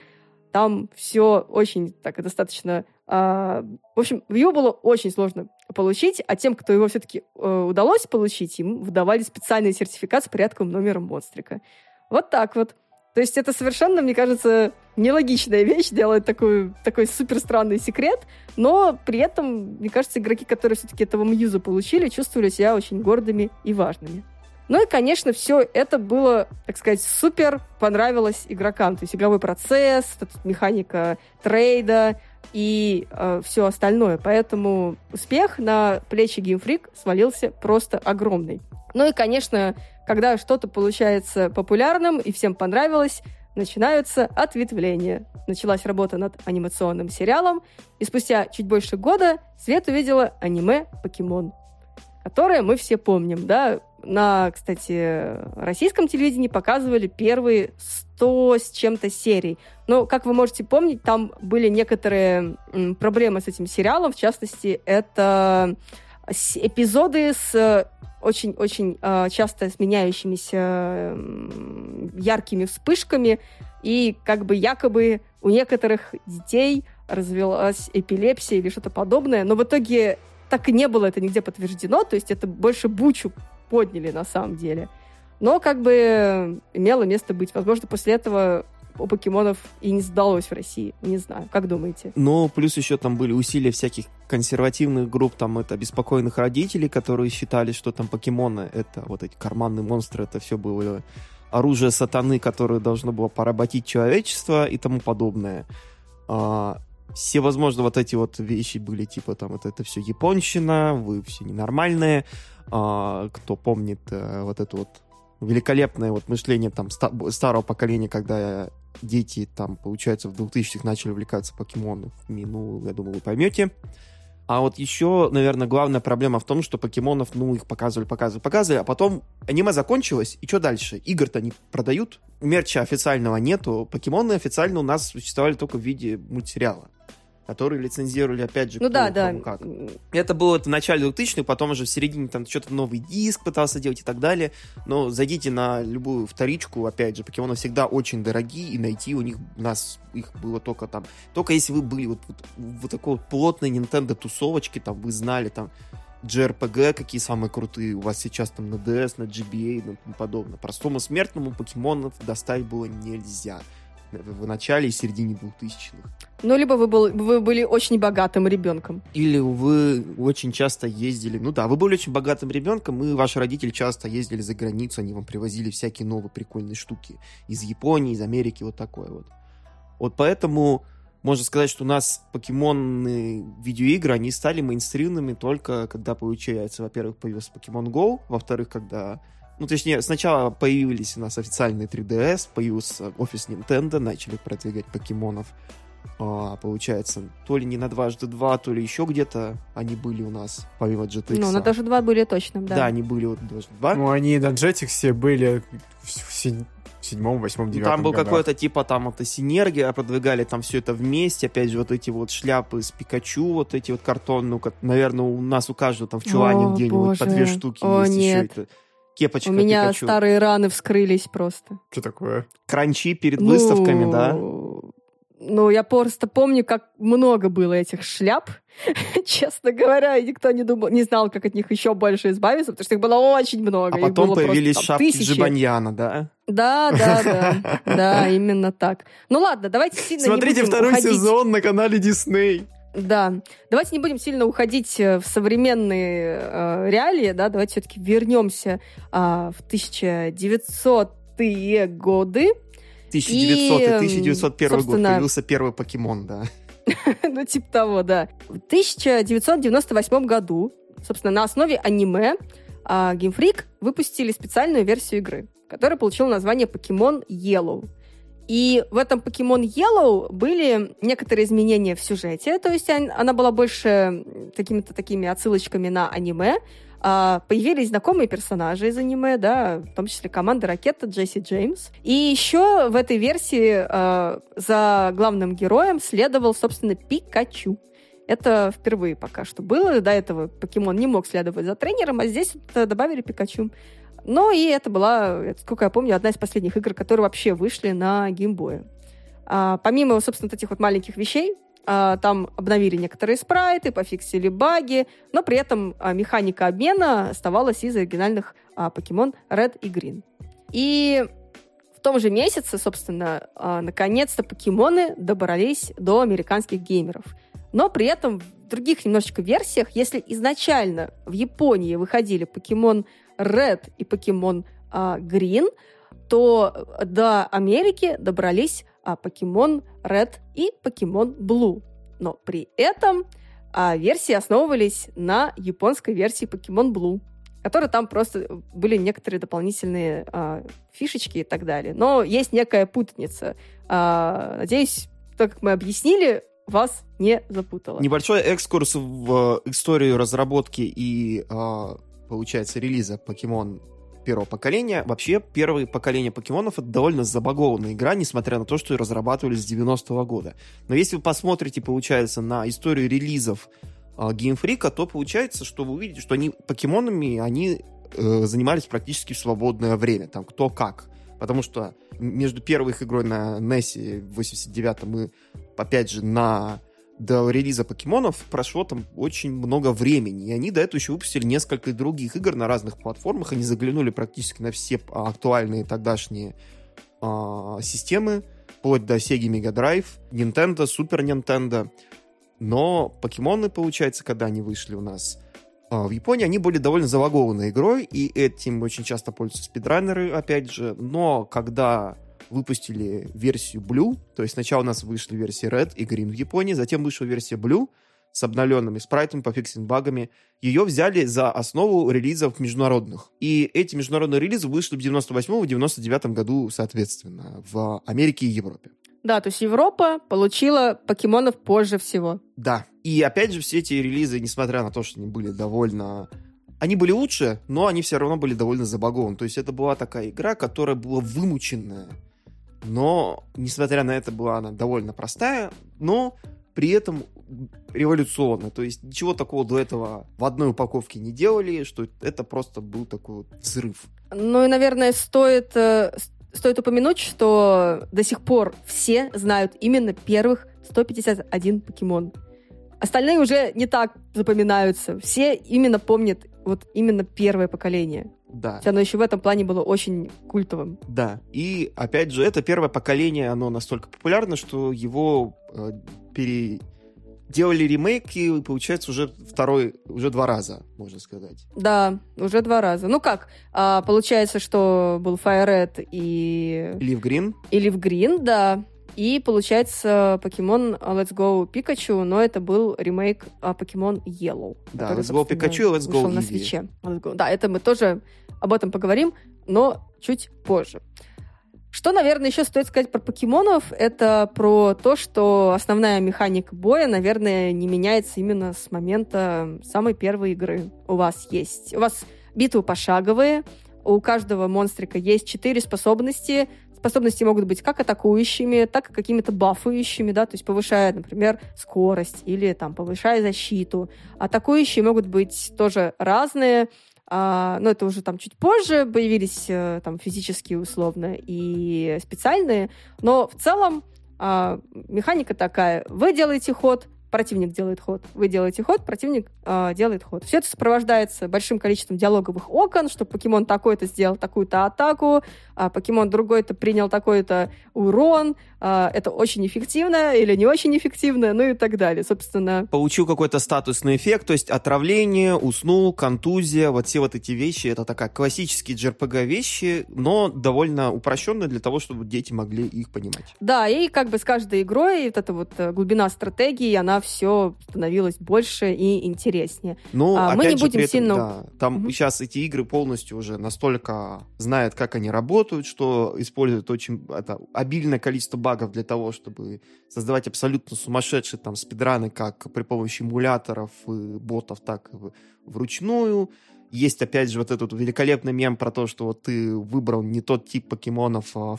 Там все очень так достаточно... а, в общем, его было очень сложно получить, а тем, кто его все-таки э, удалось получить, им выдавали специальный сертификат с порядковым номером монстрика. Вот так вот. То есть это совершенно, мне кажется, нелогичная вещь, делает такой, такой супер странный секрет, но при этом, мне кажется, игроки, которые все-таки этого Мьюза получили, чувствовали себя очень гордыми и важными. Ну и, конечно, все это было, так сказать, супер понравилось игрокам. То есть игровой процесс, механика трейда и э, все остальное. Поэтому успех на плечи Game Freak свалился просто огромный. Ну и, конечно, когда что-то получается популярным и всем понравилось, начинаются ответвления. Началась работа над анимационным сериалом, и спустя чуть больше года Свет увидела аниме «Покемон», которое мы все помним, да, на, кстати, российском телевидении показывали первые 100 с чем-то серий. Но, как вы можете помнить, там были некоторые проблемы с этим сериалом. В частности, это эпизоды с очень-очень э, часто сменяющимися м, яркими вспышками. И как бы якобы у некоторых детей развелась эпилепсия или что-то подобное. Но в итоге так и не было это нигде подтверждено. То есть это больше бучу подняли на самом деле. Но как бы имело место быть. Возможно, после этого у покемонов и не сдалось в России. Не знаю. Как думаете? Но плюс еще там были усилия всяких консервативных групп, там это обеспокоенных родителей, которые считали, что там покемоны, это вот эти карманные монстры, это все было оружие сатаны, которое должно было поработить человечество и тому подобное. А, все, возможно, вот эти вот вещи были типа там вот это все японщина, вы все ненормальные. А, кто помнит э, вот это вот великолепное вот мышление там ста- старого поколения, когда дети там, получается, в 2000-х начали увлекаться покемонами, ну, я думаю, вы поймете. А вот еще, наверное, главная проблема в том, что покемонов, ну, их показывали, показывали, показывали, а потом аниме закончилось, и что дальше? Игр-то не продают, мерча официального нету, покемоны официально у нас существовали только в виде мультсериала. Которые лицензировали, опять же, Ну кто да, да. как. Это было в начале 2000-х, потом уже в середине там что-то новый диск пытался делать и так далее. Но зайдите на любую вторичку, опять же, покемоны всегда очень дорогие, и найти у них, у нас их было только там, только если вы были вот, вот, вот такой вот плотной Nintendo тусовочки, там вы знали там JRPG, какие самые крутые у вас сейчас там на DS, на GBA и тому подобное. Простому смертному покемонов достать было нельзя в начале и середине 2000-х. Ну, либо вы, был, вы были очень богатым ребенком. Или вы очень часто ездили... Ну да, вы были очень богатым ребенком, и ваши родители часто ездили за границу, они вам привозили всякие новые прикольные штуки. Из Японии, из Америки, вот такое вот. Вот поэтому можно сказать, что у нас покемонные видеоигры, они стали мейнстримными только когда, получается, во-первых, появился Pokemon Go, во-вторых, когда ну, точнее, сначала появились у нас официальные 3DS, появился офис Nintendo, начали продвигать покемонов. А, получается, то ли не на дважды два, то ли еще где-то они были у нас, помимо GTX. Ну, на даже два были точно, да. Да, они были вот дважды два. Ну, они на Jetix были в се- седьмом, восьмом, девятом там был годах. какой-то типа там это синергия, продвигали там все это вместе, опять же вот эти вот шляпы с Пикачу, вот эти вот картонные, ну, как, наверное, у нас у каждого там в чулане О, где-нибудь по две штуки О, есть нет. еще это. Кепочка У меня Пикачу. старые раны вскрылись просто. Что такое? Кранчи перед выставками, да? Ну, я просто помню, как много было этих шляп. Честно говоря, и никто не думал, не знал, как от них еще больше избавиться, потому что их было очень много. А потом было просто появились там шапки тысячи. Джибаньяна, да? Да, да, да. Да, именно так. Ну ладно, давайте сильно не Смотрите будем второй уходить. сезон на канале Дисней. Да. Давайте не будем сильно уходить э, в современные э, реалии, да, давайте все-таки вернемся а, в 1900-е годы. 1900 и, И, 1901 год появился первый покемон, да. ну, типа того, да. В 1998 году, собственно, на основе аниме а, Game Freak выпустили специальную версию игры, которая получила название Pokemon Yellow. И в этом Pokemon Yellow были некоторые изменения в сюжете, то есть он- она была больше какими-то такими отсылочками на аниме. А, Появились знакомые персонажи из аниме, да, в том числе команда Ракета Джесси Джеймс. И еще в этой версии а, за главным героем следовал, собственно, Пикачу. Это впервые пока что было. До этого покемон не мог следовать за тренером, а здесь э, добавили Пикачу. Ну и это была, сколько я помню, одна из последних игр, которые вообще вышли на геймбое. А, помимо, собственно, этих вот маленьких вещей, а, там обновили некоторые спрайты, пофиксили баги, но при этом а, механика обмена оставалась из оригинальных а, покемон Red и Green. И в том же месяце, собственно, а, наконец-то покемоны добрались до американских геймеров. Но при этом в других немножечко версиях, если изначально в Японии выходили покемон Red и покемон а, Green, то до Америки добрались а, покемон Red и покемон Blue. Но при этом а, версии основывались на японской версии покемон Blue, которые там просто были некоторые дополнительные а, фишечки и так далее. Но есть некая путаница. А, надеюсь, то, как мы объяснили, вас не запутало. Небольшой экскурс в э, историю разработки и, а, получается, релиза покемон первого поколения. Вообще, первое поколение покемонов — это довольно забагованная игра, несмотря на то, что ее разрабатывали с 90-го года. Но если вы посмотрите, получается, на историю релизов а, Game Freak, то получается, что вы увидите, что они покемонами, они э, занимались практически в свободное время, там, кто как. Потому что между первой их игрой на NES в 89-м и, опять же, на до релиза покемонов прошло там очень много времени, и они до этого еще выпустили несколько других игр на разных платформах, они заглянули практически на все а, актуальные тогдашние а, системы, вплоть до Sega Mega Drive, Nintendo, Super Nintendo. Но покемоны, получается, когда они вышли у нас а, в Японии, они были довольно завагованной игрой, и этим очень часто пользуются спидранеры, опять же. Но когда выпустили версию Blue, то есть сначала у нас вышли версии Red и Green в Японии, затем вышла версия Blue с обновленными спрайтами, пофиксенными багами. Ее взяли за основу релизов международных. И эти международные релизы вышли в 98 и 99 году, соответственно, в Америке и Европе. Да, то есть Европа получила покемонов позже всего. Да. И опять же, все эти релизы, несмотря на то, что они были довольно... Они были лучше, но они все равно были довольно забагованы. То есть это была такая игра, которая была вымученная. Но, несмотря на это, была она довольно простая. Но при этом революционно. То есть ничего такого до этого в одной упаковке не делали, что это просто был такой взрыв. Ну и, наверное, стоит, э, стоит упомянуть, что до сих пор все знают именно первых 151 покемон. Остальные уже не так запоминаются. Все именно помнят вот именно первое поколение. Да. Оно еще в этом плане было очень культовым. Да. И, опять же, это первое поколение, оно настолько популярно, что его э, пере делали ремейки, получается, уже второй, уже два раза, можно сказать. Да, уже два раза. Ну как, а, получается, что был Fire Red и... Leaf Green. И Leaf Green, да. И получается покемон Let's Go Pikachu, но это был ремейк а, покемон Yellow. Да, Let's Go Pikachu и Let's Go на свече. Да, это мы тоже об этом поговорим, но чуть позже. Что, наверное, еще стоит сказать про покемонов, это про то, что основная механика боя, наверное, не меняется именно с момента самой первой игры. У вас есть... У вас битвы пошаговые, у каждого монстрика есть четыре способности. Способности могут быть как атакующими, так и какими-то бафующими, да, то есть повышая, например, скорость или там повышая защиту. Атакующие могут быть тоже разные, а, но это уже там чуть позже появились э, там физические условно и специальные, но в целом а, механика такая. Вы делаете ход, противник делает ход, вы делаете ход, противник э, делает ход. Все это сопровождается большим количеством диалоговых окон, что покемон такой-то сделал такую-то атаку, а покемон другой-то принял такой-то урон, а, это очень эффективно или не очень эффективно, ну и так далее, собственно. Получил какой-то статусный эффект, то есть отравление, уснул, контузия, вот все вот эти вещи, это такая классические JRPG вещи, но довольно упрощенные для того, чтобы дети могли их понимать. Да, и как бы с каждой игрой вот эта вот э, глубина стратегии, она все становилась больше и интереснее. Ну, а, мы не будем этом, сильно... Да, там угу. сейчас эти игры полностью уже настолько знают, как они работают, что используют очень это, обильное количество багов для того, чтобы создавать абсолютно сумасшедшие там спидраны, как при помощи эмуляторов и ботов, так и вручную. Есть, опять же, вот этот великолепный мем про то, что вот ты выбрал не тот тип покемонов, а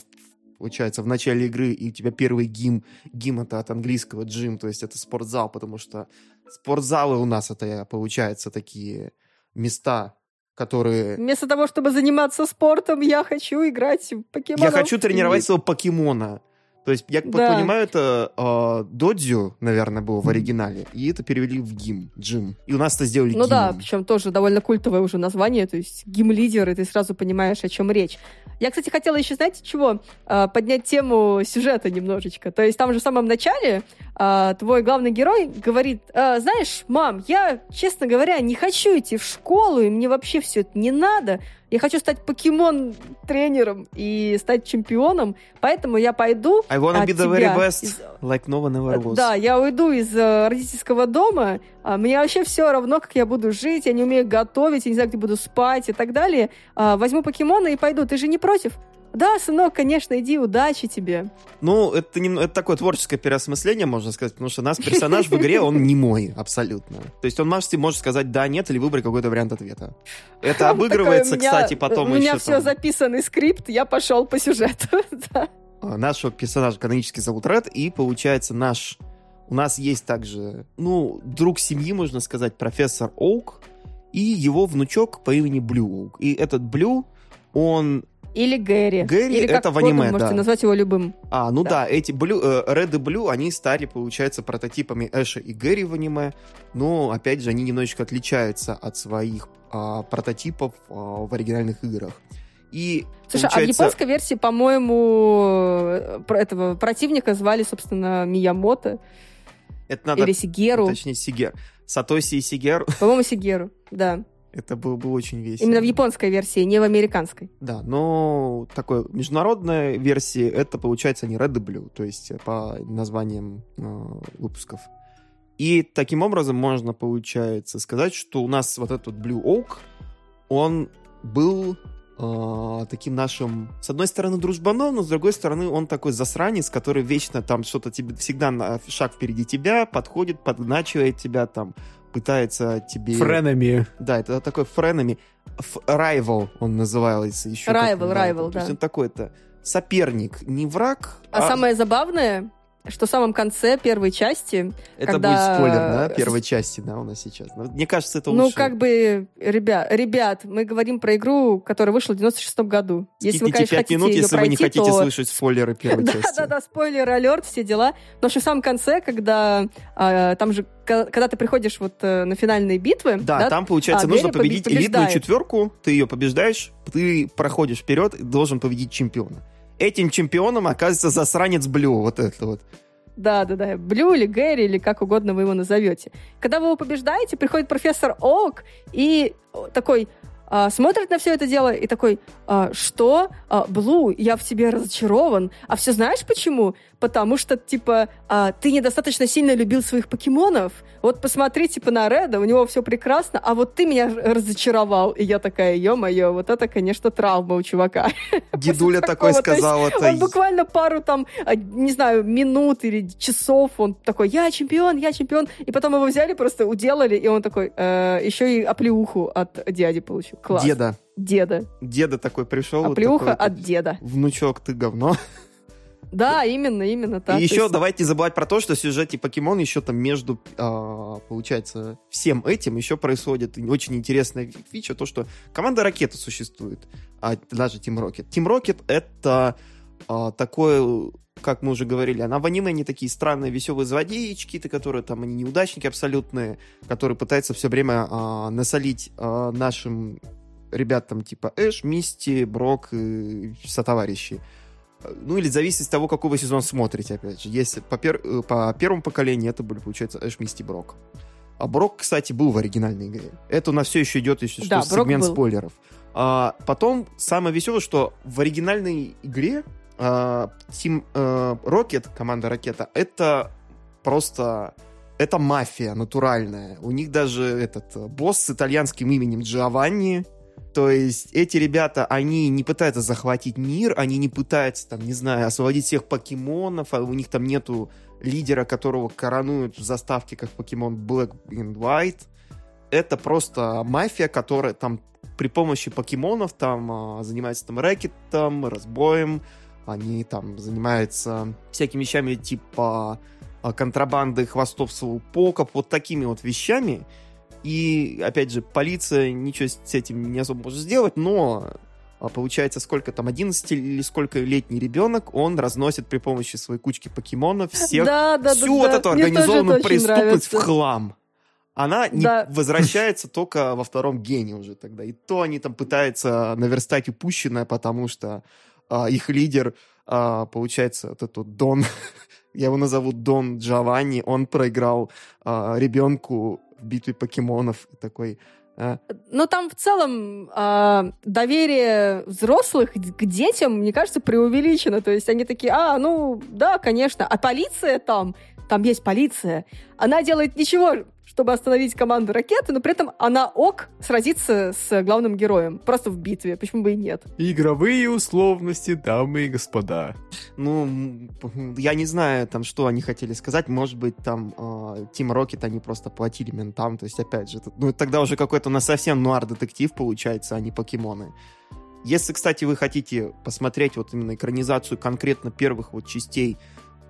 получается, в начале игры, и у тебя первый гим, гим это от английского джим, то есть это спортзал, потому что спортзалы у нас это, получается, такие места, которые... Вместо того, чтобы заниматься спортом, я хочу играть в покемонов. Я хочу тренировать своего покемона. То есть, я да. понимаю, это э, Додзю, наверное, было в оригинале, и это перевели в гим, джим. И у нас это сделали Ну гимом. да, причем тоже довольно культовое уже название, то есть гим-лидер, и ты сразу понимаешь, о чем речь. Я, кстати, хотела еще, знаете, чего? Э, поднять тему сюжета немножечко. То есть там же в самом начале э, твой главный герой говорит, э, знаешь, мам, я, честно говоря, не хочу идти в школу, и мне вообще все это не надо, я хочу стать покемон-тренером и стать чемпионом, поэтому я пойду I wanna be the very best, из... like no one ever was. Да, я уйду из uh, родительского дома, а мне вообще все равно, как я буду жить, я не умею готовить, я не знаю, где буду спать и так далее. А, возьму покемона и пойду. Ты же не против? Да, сынок, конечно, иди, удачи тебе. Ну, это, не, это такое творческое переосмысление, можно сказать, потому что нас персонаж в игре, он не мой, абсолютно. То есть он может, может сказать да, нет, или выбрать какой-то вариант ответа. Это обыгрывается, кстати, потом У меня все записанный скрипт, я пошел по сюжету. А, нашего персонажа канонически зовут Ред, и получается наш... У нас есть также, ну, друг семьи, можно сказать, профессор Оук, и его внучок по имени Блю Оук. И этот Блю, он или Гэри. Гэри Или это в аниме, можете да. назвать его любым. А, ну да, да эти Blue, э, Red и Blue, они стали, получается, прототипами Эша и Гэри в аниме, но, опять же, они немножечко отличаются от своих а, прототипов а, в оригинальных играх. И Слушай, получается... а в японской версии, по-моему, этого противника звали, собственно, Миямото. Это надо... Или Сигеру. Точнее, Сигер. Сатоси и Сигеру. По-моему, Сигеру, да. Это было бы очень весело. Именно в японской версии, не в американской. Да, но такой международной версии это получается не Red и Blue, то есть по названиям э, выпусков. И таким образом можно, получается, сказать, что у нас вот этот Blue Oak, он был э, таким нашим, с одной стороны, дружбаном, но с другой стороны, он такой засранец, который вечно там что-то тебе, всегда на шаг впереди тебя, подходит, подначивает тебя там, пытается тебе... Френами. Да, это такой френами. Rival он называется еще. Rival, rival, да. То есть он такой-то соперник, не враг. А, а самое забавное, что в самом конце первой части... Это когда... будет спойлер, да, первой части, да, у нас сейчас. Но Мне кажется, это Ну, лучше. как бы, ребят, ребят, мы говорим про игру, которая вышла в 96 году. Если вы, Скипните конечно, хотите минут, если вы не пройти, хотите то... слышать спойлеры первой да, части. да, да, спойлер, алерт, все дела. Но что в самом конце, когда а, там же, когда ты приходишь вот э, на финальные битвы, Да, там, получается, а, нужно победить побе- элитную побеждает. четверку, ты ее побеждаешь, ты проходишь вперед и должен победить чемпиона. Этим чемпионом оказывается засранец Блю, вот это вот. Да, да, да. Блю или Гэри, или как угодно вы его назовете. Когда вы его побеждаете, приходит профессор Оук и такой а, смотрит на все это дело и такой, а, что? А, Блу, я в тебе разочарован. А все знаешь почему? Потому что, типа, а, ты недостаточно сильно любил своих покемонов. Вот посмотри, типа, на Реда, у него все прекрасно, а вот ты меня разочаровал. И я такая, ё-моё, вот это, конечно, травма у чувака. Дедуля такой сказал, это... Он буквально пару там, а, не знаю, минут или часов, он такой, я чемпион, я чемпион. И потом его взяли, просто уделали, и он такой, «Э, еще и оплеуху от дяди получил. Класс. Деда. Деда. Деда такой пришел. вот Оплеуха такой, от деда. Внучок, ты говно. Да, именно, именно так. и То еще есть- давайте не забывать про то, что в сюжете Покемон еще там между, а, получается, всем этим еще происходит очень интересная фи- фича, то, что команда Ракета существует, а даже Team Rocket. Team Rocket — это а, такое, как мы уже говорили, она в аниме не такие странные веселые злодеечки, которые там, они неудачники абсолютные, которые пытаются все время а, насолить а, нашим ребятам типа Эш, Мисти, Брок и сотоварищи. Ну, или зависит от того, какой вы сезон смотрите, опять же. Если по, пер- э, по первому поколению это были, получается, Эш, Мисти, Брок. А Брок, кстати, был в оригинальной игре. Это у нас все еще идет, если Да, что, сегмент был. спойлеров. А, потом, самое веселое, что в оригинальной игре а, Team э, Rocket, команда Ракета, это просто... Это мафия натуральная. У них даже этот э, босс с итальянским именем Джованни. То есть эти ребята, они не пытаются захватить мир, они не пытаются, там, не знаю, освободить всех покемонов, а у них там нету лидера, которого коронуют в заставке как покемон Black and White. Это просто мафия, которая там при помощи покемонов там а, занимается там рэкетом, разбоем, они там занимаются всякими вещами типа а, контрабанды хвостов слоупоков, вот такими вот вещами. И, опять же, полиция ничего с этим не особо может сделать, но а, получается, сколько там, 11 или сколько летний ребенок, он разносит при помощи своей кучки покемонов всех, да, да, всю да, вот да. эту Мне организованную преступность в хлам. Она не Да. возвращается только во втором гене уже тогда. И то они там пытаются наверстать упущенное, потому что а, их лидер, а, получается, вот этот Дон, я его назову Дон Джованни, он проиграл а, ребенку в битве покемонов. Такой, а, Но там в целом а, доверие взрослых к детям, мне кажется, преувеличено. То есть они такие, а, ну, да, конечно. А полиция там, там есть полиция, она делает ничего, чтобы остановить команду ракеты, но при этом она ок сразиться с главным героем. Просто в битве, почему бы и нет. Игровые условности, дамы и господа. ну, я не знаю, там, что они хотели сказать. Может быть, там а, Team Rocket они просто платили ментам. То есть, опять же, это- ну, тогда уже какой-то у нас совсем нуар-детектив получается, а не покемоны. Если, кстати, вы хотите посмотреть вот именно экранизацию конкретно первых вот частей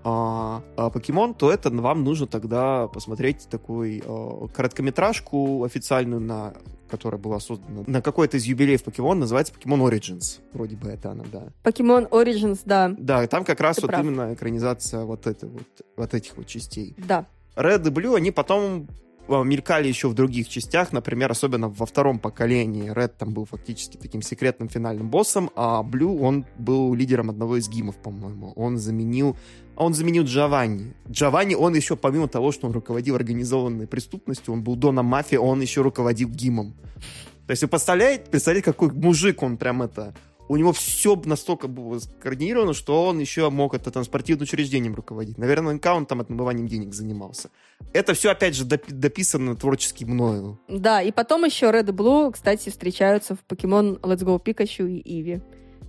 а, а, Покемон, то это вам нужно тогда посмотреть такую а, короткометражку официальную, на, которая была создана на какой-то из юбилеев Покемон, называется Покемон Origins. Вроде бы это она, да. Покемон Origins, да, Да, и там как раз Ты вот прав. именно экранизация вот, этой вот, вот этих вот частей. да. Red и Blue, они потом мелькали еще в других частях, например, особенно во втором поколении. Red там был фактически таким секретным финальным боссом, а Blue, он был лидером одного из гимов, по-моему. Он заменил он заменил Джованни. Джованни, он еще, помимо того, что он руководил организованной преступностью, он был доном мафии, он еще руководил ГИМом. То есть вы представляете, представляете, какой мужик он прям это... У него все настолько было скоординировано, что он еще мог это транспортивным учреждением руководить. Наверное, он там отмыванием денег занимался. Это все, опять же, допи- дописано творчески мною. Да, и потом еще Red и Blue, кстати, встречаются в Покемон Let's Go Pikachu и Иви.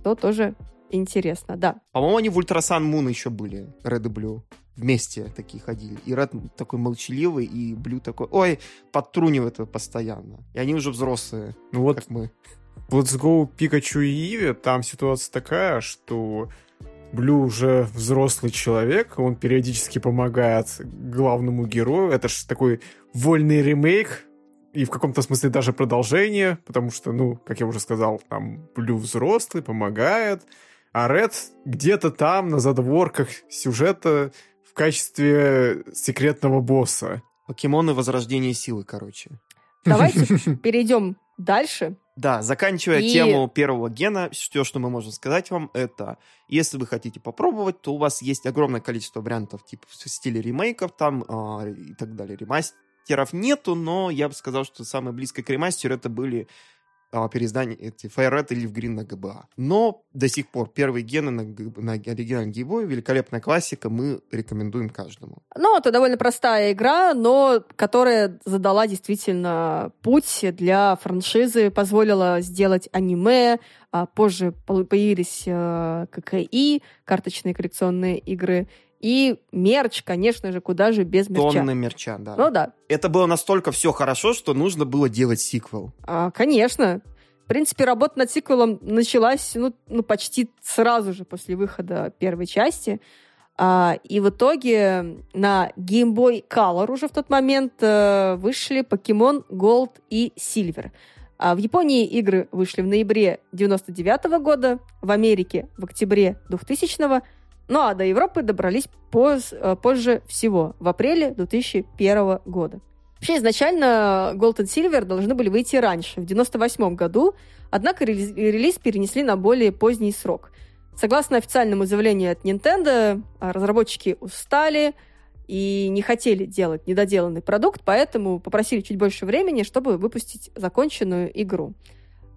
То тоже интересно, да. По-моему, они в Ультрасан Мун еще были, Red и Blue. Вместе такие ходили. И Ред такой молчаливый, и Блю такой, ой, подтрунивает его постоянно. И они уже взрослые, Ну вот как мы. В Let's Go Пикачу и Иви там ситуация такая, что Блю уже взрослый человек, он периодически помогает главному герою. Это же такой вольный ремейк, и в каком-то смысле даже продолжение, потому что, ну, как я уже сказал, там Блю взрослый, помогает, а Ред где-то там, на задворках сюжета, в качестве секретного босса. Покемоны Возрождения Силы, короче. Давайте перейдем дальше. Да, заканчивая И- тему первого гена, все, что мы можем сказать вам, это если вы хотите попробовать, то у вас есть огромное количество вариантов типа в стиле ремейков там а, и так далее. Ремастеров нету, но я бы сказал, что самое близкое к ремастеру это были а, переиздания эти Red или в Green на ГБА. Но до сих пор первые гены на, на оригинальном геймбое, великолепная классика, мы рекомендуем каждому. Ну, это довольно простая игра, но которая задала действительно путь для франшизы, позволила сделать аниме, а позже появились э, ККИ, карточные коллекционные игры, и мерч, конечно же, куда же без мерча. Тонны мерча, да. Ну да, Это было настолько все хорошо, что нужно было делать сиквел. А, конечно. В принципе, работа над сиквелом началась ну, ну, почти сразу же после выхода первой части. А, и в итоге на Game Boy Color уже в тот момент э, вышли Pokemon Gold и Silver. А в Японии игры вышли в ноябре 99 года, в Америке в октябре 2000 ну а до Европы добрались поз- э, позже всего, в апреле 2001 года. Вообще, изначально Gold and Silver должны были выйти раньше, в 98 году, однако релиз, релиз перенесли на более поздний срок. Согласно официальному заявлению от Nintendo, а, разработчики устали и не хотели делать недоделанный продукт, поэтому попросили чуть больше времени, чтобы выпустить законченную игру.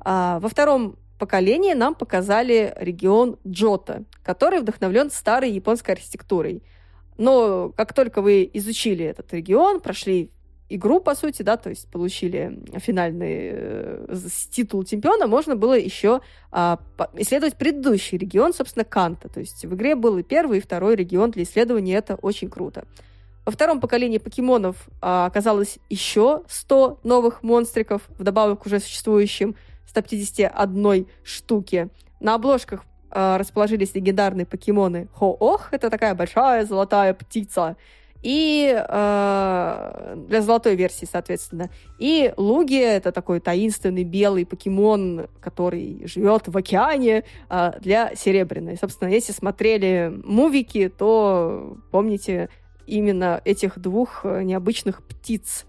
А во втором поколении нам показали регион Джота, который вдохновлен старой японской архитектурой. Но как только вы изучили этот регион, прошли игру, по сути, да, то есть получили финальный э, титул чемпиона, можно было еще по- исследовать предыдущий регион, собственно, Канта. То есть в игре был и первый, и второй регион для исследования, это очень круто. Во втором поколении покемонов а, оказалось еще 100 новых монстриков, вдобавок уже существующим 151 штуке. На обложках а, расположились легендарные покемоны Хо-Ох, это такая большая золотая птица, и э, для золотой версии, соответственно. И Луги — это такой таинственный белый покемон, который живет в океане э, для серебряной. Собственно, если смотрели мувики, то помните именно этих двух э, необычных птиц.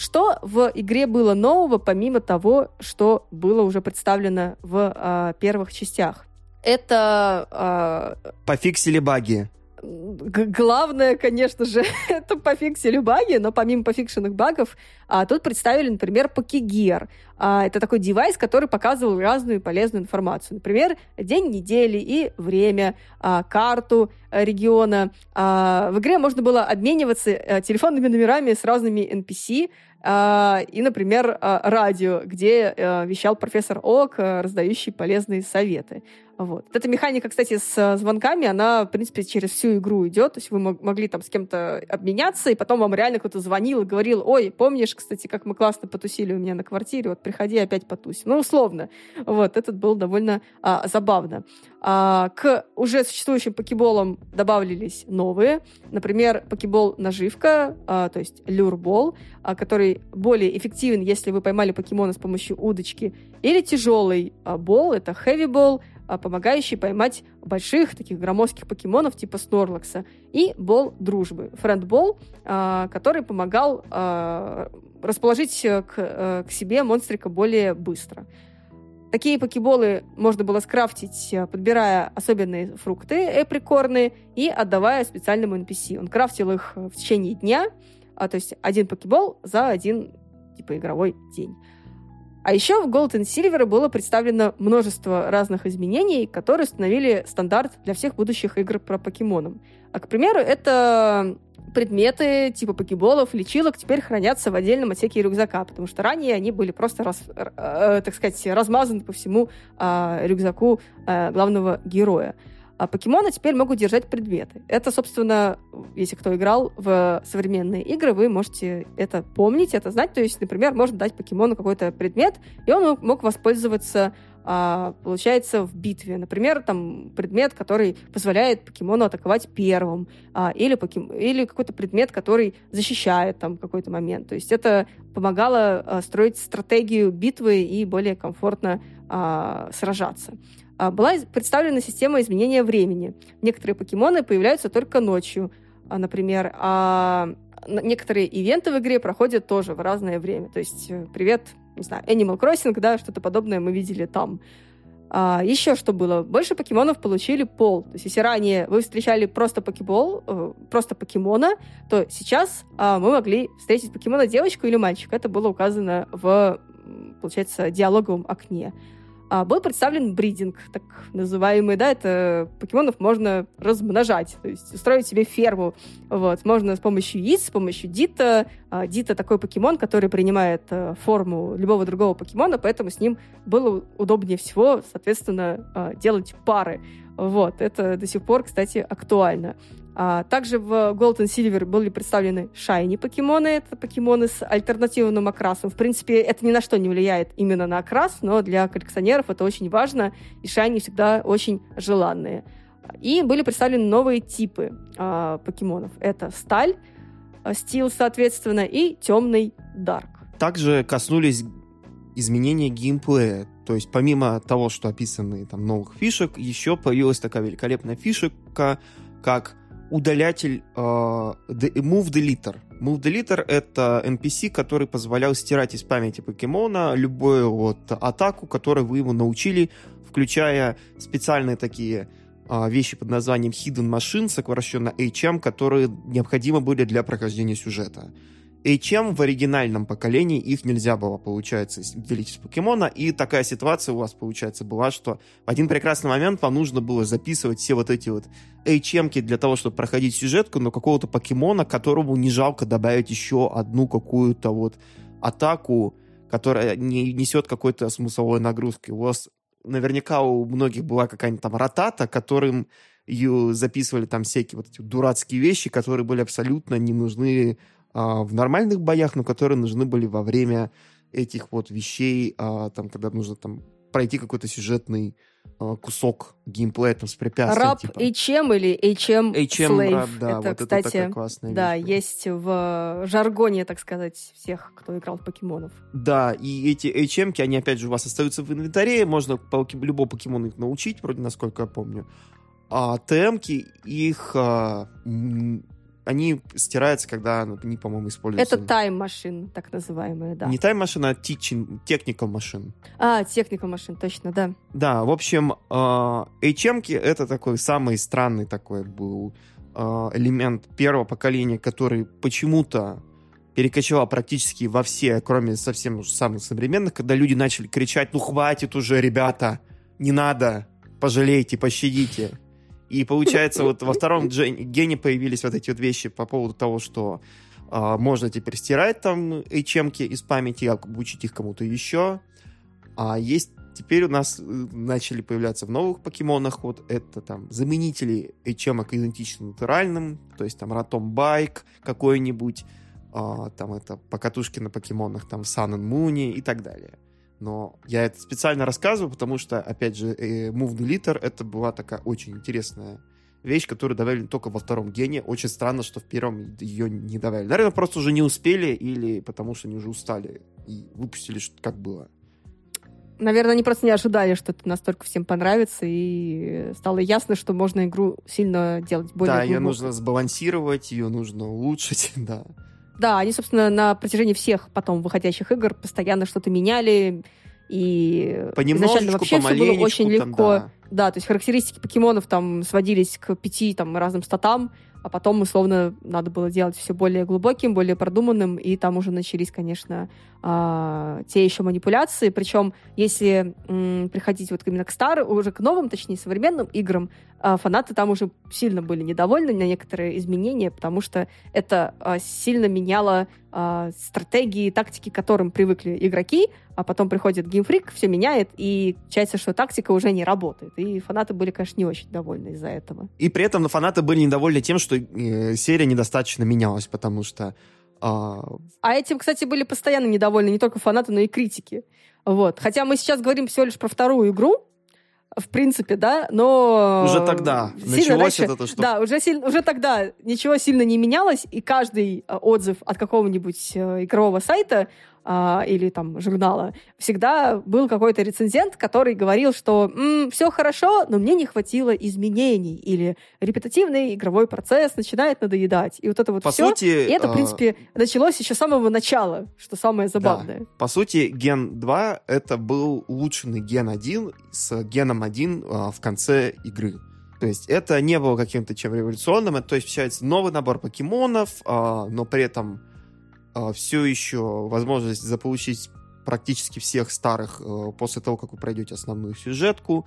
Что в игре было нового, помимо того, что было уже представлено в э, первых частях? Это э, Пофиксили баги. Г- главное, конечно же, это пофиксили баги, но помимо пофикшенных багов, а, тут представили, например, Покигир. А, это такой девайс, который показывал разную полезную информацию. Например, день недели и время, а, карту э, региона. А, в игре можно было обмениваться э, телефонными номерами с разными NPC, и, например, а, радио, где э, вещал профессор Ок, э, раздающий полезные советы. Вот. Эта механика, кстати, с э, звонками, она, в принципе, через всю игру идет. То есть вы мог- могли там с кем-то обменяться, и потом вам реально кто-то звонил и говорил, ой, помнишь, кстати, как мы классно потусили у меня на квартире, вот приходи опять потусим. Ну, условно. Вот, этот был довольно а, забавно. А, к уже существующим покеболам добавились новые. Например, покебол наживка, а, то есть люрбол, а, который более эффективен, если вы поймали покемона с помощью удочки. Или тяжелый а, бол, это а, помогающий поймать больших таких громоздких покемонов типа Снорлакса. И бол дружбы, френд-бол, а, который помогал а, расположить э, к, э, к себе монстрика более быстро. Такие покеболы можно было скрафтить, э, подбирая особенные фрукты эприкорные и отдавая специальному NPC. Он крафтил их в течение дня, а, то есть один покебол за один типа игровой день. А еще в Gold and Silver было представлено множество разных изменений, которые установили стандарт для всех будущих игр про покемонов. А, к примеру, это предметы типа покеболов, лечилок теперь хранятся в отдельном отсеке рюкзака, потому что ранее они были просто, раз- э, так сказать, размазаны по всему а, рюкзаку а, главного героя. А покемоны теперь могут держать предметы. Это, собственно, если кто играл в современные игры, вы можете это помнить, это знать. То есть, например, можно дать покемону какой-то предмет, и он мог- воспользоваться а, получается в битве. Например, там предмет, который позволяет покемону атаковать первым, а, или, покем... или какой-то предмет, который защищает там какой-то момент. То есть это помогало а, строить стратегию битвы и более комфортно а, сражаться. А, была представлена система изменения времени. Некоторые покемоны появляются только ночью, а, например, а некоторые ивенты в игре проходят тоже в разное время. То есть, э, привет, не знаю, Animal Crossing, да, что-то подобное мы видели там. А, еще что было? Больше покемонов получили пол. То есть, если ранее вы встречали просто покебол, э, просто покемона, то сейчас а, мы могли встретить покемона девочку или мальчика. Это было указано в, получается, диалоговом окне был представлен бридинг, так называемый, да, это покемонов можно размножать, то есть устроить себе ферму, вот, можно с помощью яиц, с помощью дита, а, дита такой покемон, который принимает а, форму любого другого покемона, поэтому с ним было удобнее всего, соответственно, а, делать пары, вот, это до сих пор, кстати, актуально. А, также в Gold and Silver были представлены шайни покемоны. Это покемоны с альтернативным окрасом. В принципе, это ни на что не влияет именно на окрас, но для коллекционеров это очень важно, и шайни всегда очень желанные. И были представлены новые типы а, покемонов. Это сталь, а, стил, соответственно, и темный дарк. Также коснулись изменения геймплея. То есть помимо того, что описаны там новых фишек, еще появилась такая великолепная фишка, как удалятель э, Move Deleter. Move Deleter — это NPC, который позволял стирать из памяти покемона любую вот атаку, которую вы ему научили, включая специальные такие э, вещи под названием Hidden Machine, сокращенно HM, которые необходимы были для прохождения сюжета. HM в оригинальном поколении их нельзя было, получается, делить из покемона, и такая ситуация у вас, получается, была, что в один прекрасный момент вам нужно было записывать все вот эти вот HM для того, чтобы проходить сюжетку, но какого-то покемона, которому не жалко добавить еще одну какую-то вот атаку, которая не несет какой-то смысловой нагрузки. У вас наверняка у многих была какая-нибудь там ротата, которым ее записывали там всякие вот эти дурацкие вещи, которые были абсолютно не нужны в нормальных боях, но которые нужны были во время этих вот вещей, а, там, когда нужно там пройти какой-то сюжетный а, кусок геймплея там с препятствием. Раб типа. HM или HM, HM Slave. раб, да, это, вот кстати, это такая классная да, вещь есть в жаргоне, так сказать, всех, кто играл в покемонов. Да, и эти HM, они опять же у вас остаются в инвентаре, можно по любому покемону их научить, вроде насколько я помню. А ТМ-ки, их а, они стираются, когда ну, они, по-моему, используются. Это тайм-машин, так называемая, да. Не тайм-машина, а teaching, technical машин. А, техника машин, точно, да. Да, в общем, HM это такой самый странный такой был э, элемент первого поколения, который почему-то перекочевал практически во все, кроме совсем уж самых современных, когда люди начали кричать, ну хватит уже, ребята, не надо, пожалейте, пощадите. И получается, вот во втором гене появились вот эти вот вещи по поводу того, что а, можно теперь стирать там HM из памяти, обучить их кому-то еще. А есть теперь у нас э, начали появляться в новых покемонах вот это там заменители HM идентичны натуральным, то есть там Ратом Байк какой-нибудь, а, там это покатушки на покемонах, там Sun and Moon и так далее. Но я это специально рассказываю, потому что, опять же, э, Move Deleter это была такая очень интересная вещь, которую добавили только во втором гене. Очень странно, что в первом ее не добавили. Наверное, просто уже не успели или потому что они уже устали и выпустили, как было. Наверное, они просто не ожидали, что это настолько всем понравится, и стало ясно, что можно игру сильно делать более Да, ее глубокой. нужно сбалансировать, ее нужно улучшить, да. Да, они, собственно, на протяжении всех потом выходящих игр постоянно что-то меняли, и изначально вообще все было очень там, легко. да. Да, то есть характеристики покемонов там сводились к пяти там разным статам, а потом, условно, надо было делать все более глубоким, более продуманным, и там уже начались, конечно, а, те еще манипуляции. Причем, если м, приходить вот именно к старым, уже к новым, точнее, современным играм, а, фанаты там уже сильно были недовольны на некоторые изменения, потому что это а, сильно меняло а, стратегии, тактики, к которым привыкли игроки, а потом приходит геймфрик, все меняет, и получается, что тактика уже не работает. И фанаты были, конечно, не очень довольны из-за этого. И при этом фанаты были недовольны тем, что э, серия недостаточно менялась, потому что а, А этим, кстати, были постоянно недовольны не только фанаты, но и критики. Вот. Хотя мы сейчас говорим всего лишь про вторую игру, в принципе, да, но... Уже тогда. началось дальше, это, что... Да, уже, сильно, уже тогда ничего сильно не менялось, и каждый э, отзыв от какого-нибудь э, игрового сайта а, или там журнала, всегда был какой-то рецензент, который говорил, что м, все хорошо, но мне не хватило изменений, или репетативный игровой процесс начинает надоедать. И вот это вот По все, сути, и это, в а, принципе, началось еще с самого начала, что самое забавное. Да. По сути, ген 2 это был улучшенный ген 1 с геном 1 а, в конце игры. То есть это не было каким-то чем революционным, это, то есть получается новый набор покемонов, а, но при этом все еще возможность заполучить практически всех старых а, после того, как вы пройдете основную сюжетку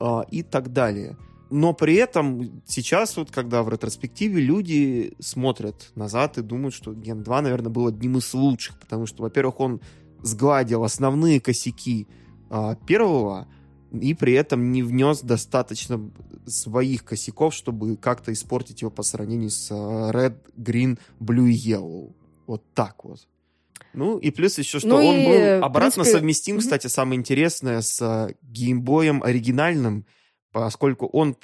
а, и так далее. Но при этом сейчас, вот когда в ретроспективе люди смотрят назад и думают, что Ген 2, наверное, был одним из лучших, потому что, во-первых, он сгладил основные косяки а, первого, и при этом не внес достаточно своих косяков, чтобы как-то испортить его по сравнению с а, Red, Green, Blue и Yellow. Вот так вот. Ну, и плюс еще, что Ну он и, был в обратно принципе, совместим, кстати, самое интересное, с а, геймбоем оригинальным, поскольку он,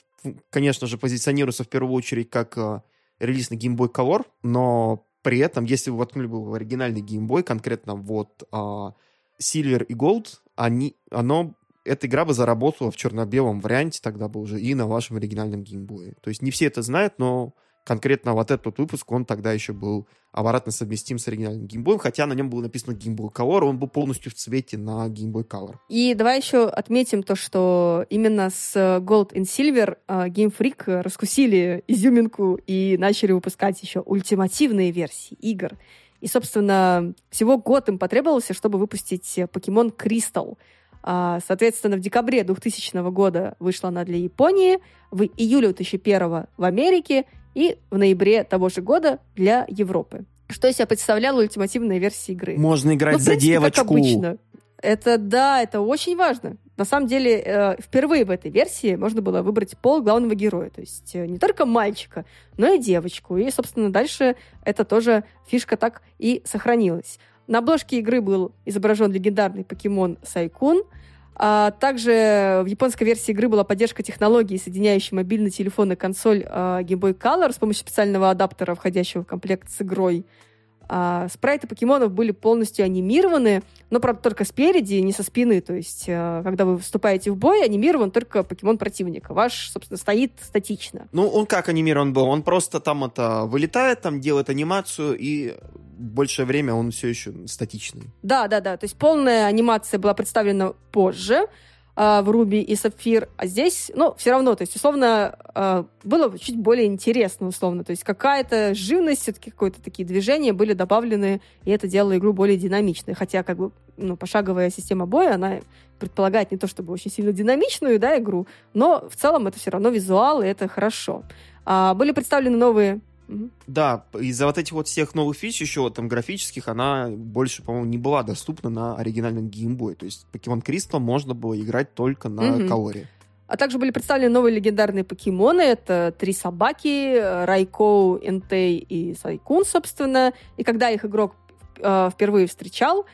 конечно же, позиционируется в первую очередь как а, релиз на Game Boy Color, но при этом, если вы воткнули бы в оригинальный Game Boy, конкретно вот а, Silver и Gold, они, оно, эта игра бы заработала в черно-белом варианте тогда бы уже и на вашем оригинальном Boy. То есть не все это знают, но конкретно вот этот выпуск, он тогда еще был обратно совместим с оригинальным Boy, хотя на нем было написано Game Boy Color, он был полностью в цвете на Game Boy Color. И давай еще отметим то, что именно с Gold and Silver а, Game Freak раскусили изюминку и начали выпускать еще ультимативные версии игр. И, собственно, всего год им потребовался, чтобы выпустить Pokemon Crystal. А, Соответственно, в декабре 2000 года вышла она для Японии, в июле 2001 в Америке и в ноябре того же года для Европы. Что из себя представляла ультимативная версия игры? Можно играть Ну, в за принципе, девочку. Как обычно. Это да, это очень важно. На самом деле, э, впервые в этой версии можно было выбрать пол главного героя. То есть э, не только мальчика, но и девочку. И, собственно, дальше это тоже фишка так и сохранилась. На обложке игры был изображен легендарный покемон Сайкун. А также в японской версии игры была поддержка технологии, соединяющей мобильный телефон и консоль а, Game Boy Color с помощью специального адаптера, входящего в комплект с игрой. А, спрайты покемонов были полностью анимированы, но, правда, только спереди, не со спины. То есть, а, когда вы вступаете в бой, анимирован только покемон противника. Ваш, собственно, стоит статично. Ну, он как анимирован был? Он просто там это вылетает, там делает анимацию, и большее время он все еще статичный. Да, да, да. То есть полная анимация была представлена позже а, в Руби и Сапфир, а здесь, ну, все равно, то есть, условно, а, было чуть более интересно, условно. То есть какая-то живность, все-таки какое-то такие движения были добавлены, и это делало игру более динамичной. Хотя, как бы, ну, пошаговая система боя, она предполагает не то чтобы очень сильно динамичную, да, игру, но в целом это все равно визуал, и это хорошо. А, были представлены новые Мгм. Да, из-за вот этих вот всех новых фич еще вот там графических, она больше, по-моему, не была доступна на оригинальном Boy. То есть Pokemon Crystal можно было играть только на Мгм. колоре. А также были представлены новые легендарные покемоны. Это три собаки, Райкоу, Энтей и Сайкун, собственно. И когда их игрок э, впервые встречал,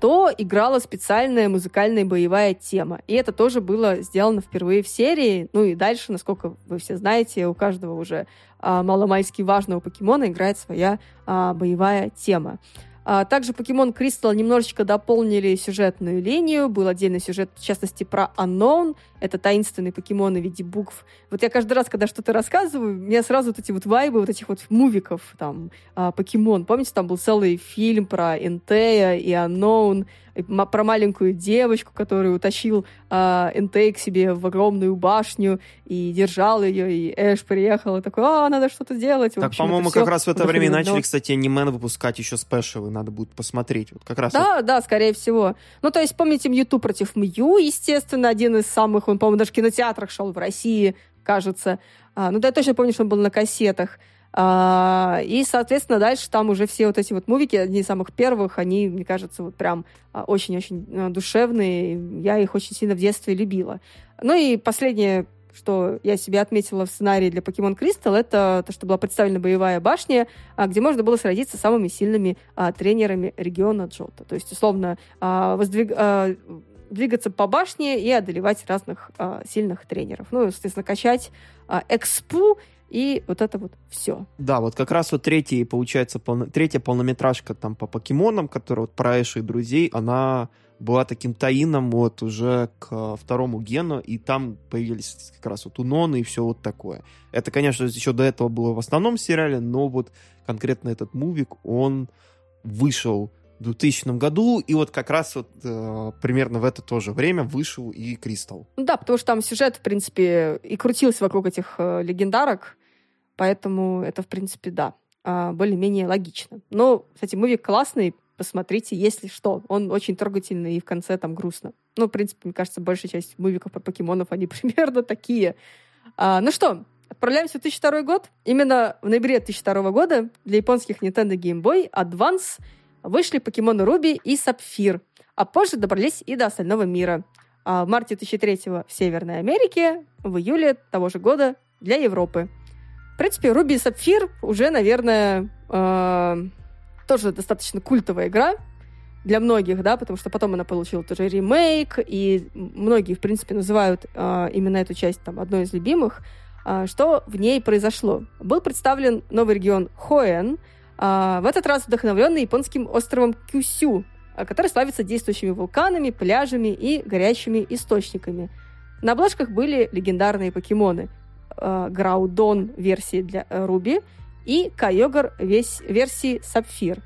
то играла специальная музыкальная боевая тема. И это тоже было сделано впервые в серии. Ну и дальше, насколько вы все знаете, у каждого уже а, маломальски важного покемона играет своя а, боевая тема. А, Также Покемон Кристалл немножечко дополнили сюжетную линию. Был отдельный сюжет, в частности, про Unknown. Это таинственные покемоны в виде букв. Вот я каждый раз, когда что-то рассказываю, мне сразу вот эти вот вайбы вот этих вот мувиков, там, а, покемон. Помните, там был целый фильм про Энтея и Unknown, и про маленькую девочку, которую утащил а, Энтей к себе в огромную башню и держал ее, и Эш приехал и такой, а, надо что-то делать. Так, по-моему, как раз в это время начали, кстати, аниме выпускать еще спешалы. Надо будет посмотреть. Вот как раз вот Да, да, скорее всего. Ну, то есть, помните, Мьюту против Мью, естественно, один из самых, он, по-моему, даже в кинотеатрах шел в России, кажется. А, ну, да, я точно помню, что он был на кассетах. А, и, соответственно, дальше там уже все вот эти вот мувики, одни из самых первых, они, мне кажется, вот прям а, очень-очень душевные. Я их очень сильно в детстве любила. Ну и последнее что я себе отметила в сценарии для Pokemon Crystal, это то, что была представлена боевая башня, где можно было сразиться с самыми сильными а, тренерами региона Джота. То есть, условно, а, воздвиг... а, двигаться по башне и одолевать разных а, сильных тренеров. Ну, естественно, качать а, экспу и вот это вот все. Да, вот как раз вот третий, получается, полно... третья полнометражка там по покемонам, которая вот про Эши и друзей, она была таким таином вот уже к второму гену, и там появились как раз вот уноны и все вот такое. Это, конечно, еще до этого было в основном сериале, но вот конкретно этот мувик, он вышел 2000 году, и вот как раз вот э, примерно в это тоже время вышел и Кристалл. Да, потому что там сюжет, в принципе, и крутился вокруг этих э, легендарок, поэтому это, в принципе, да, э, более-менее логично. Но, кстати, мувик классный, посмотрите, если что. Он очень трогательный и в конце там грустно. Ну, в принципе, мне кажется, большая часть мувиков про покемонов, они примерно такие. А, ну что, отправляемся в 2002 год. Именно в ноябре 2002 года для японских Nintendo Game Boy Advance вышли покемоны Руби и Сапфир, а позже добрались и до остального мира. А в марте 2003 в Северной Америке, в июле того же года для Европы. В принципе, Руби и Сапфир уже, наверное, э тоже достаточно культовая игра для многих, да, потому что потом она получила тоже ремейк, и многие, в принципе, называют э, именно эту часть там одной из любимых. Э, что в ней произошло? Был представлен новый регион Хоэн, в этот раз вдохновленный японским островом Кюсю, который славится действующими вулканами, пляжами и горящими источниками. На обложках были легендарные покемоны. Э, Граудон версии для Руби и Кайогар версии Сапфир.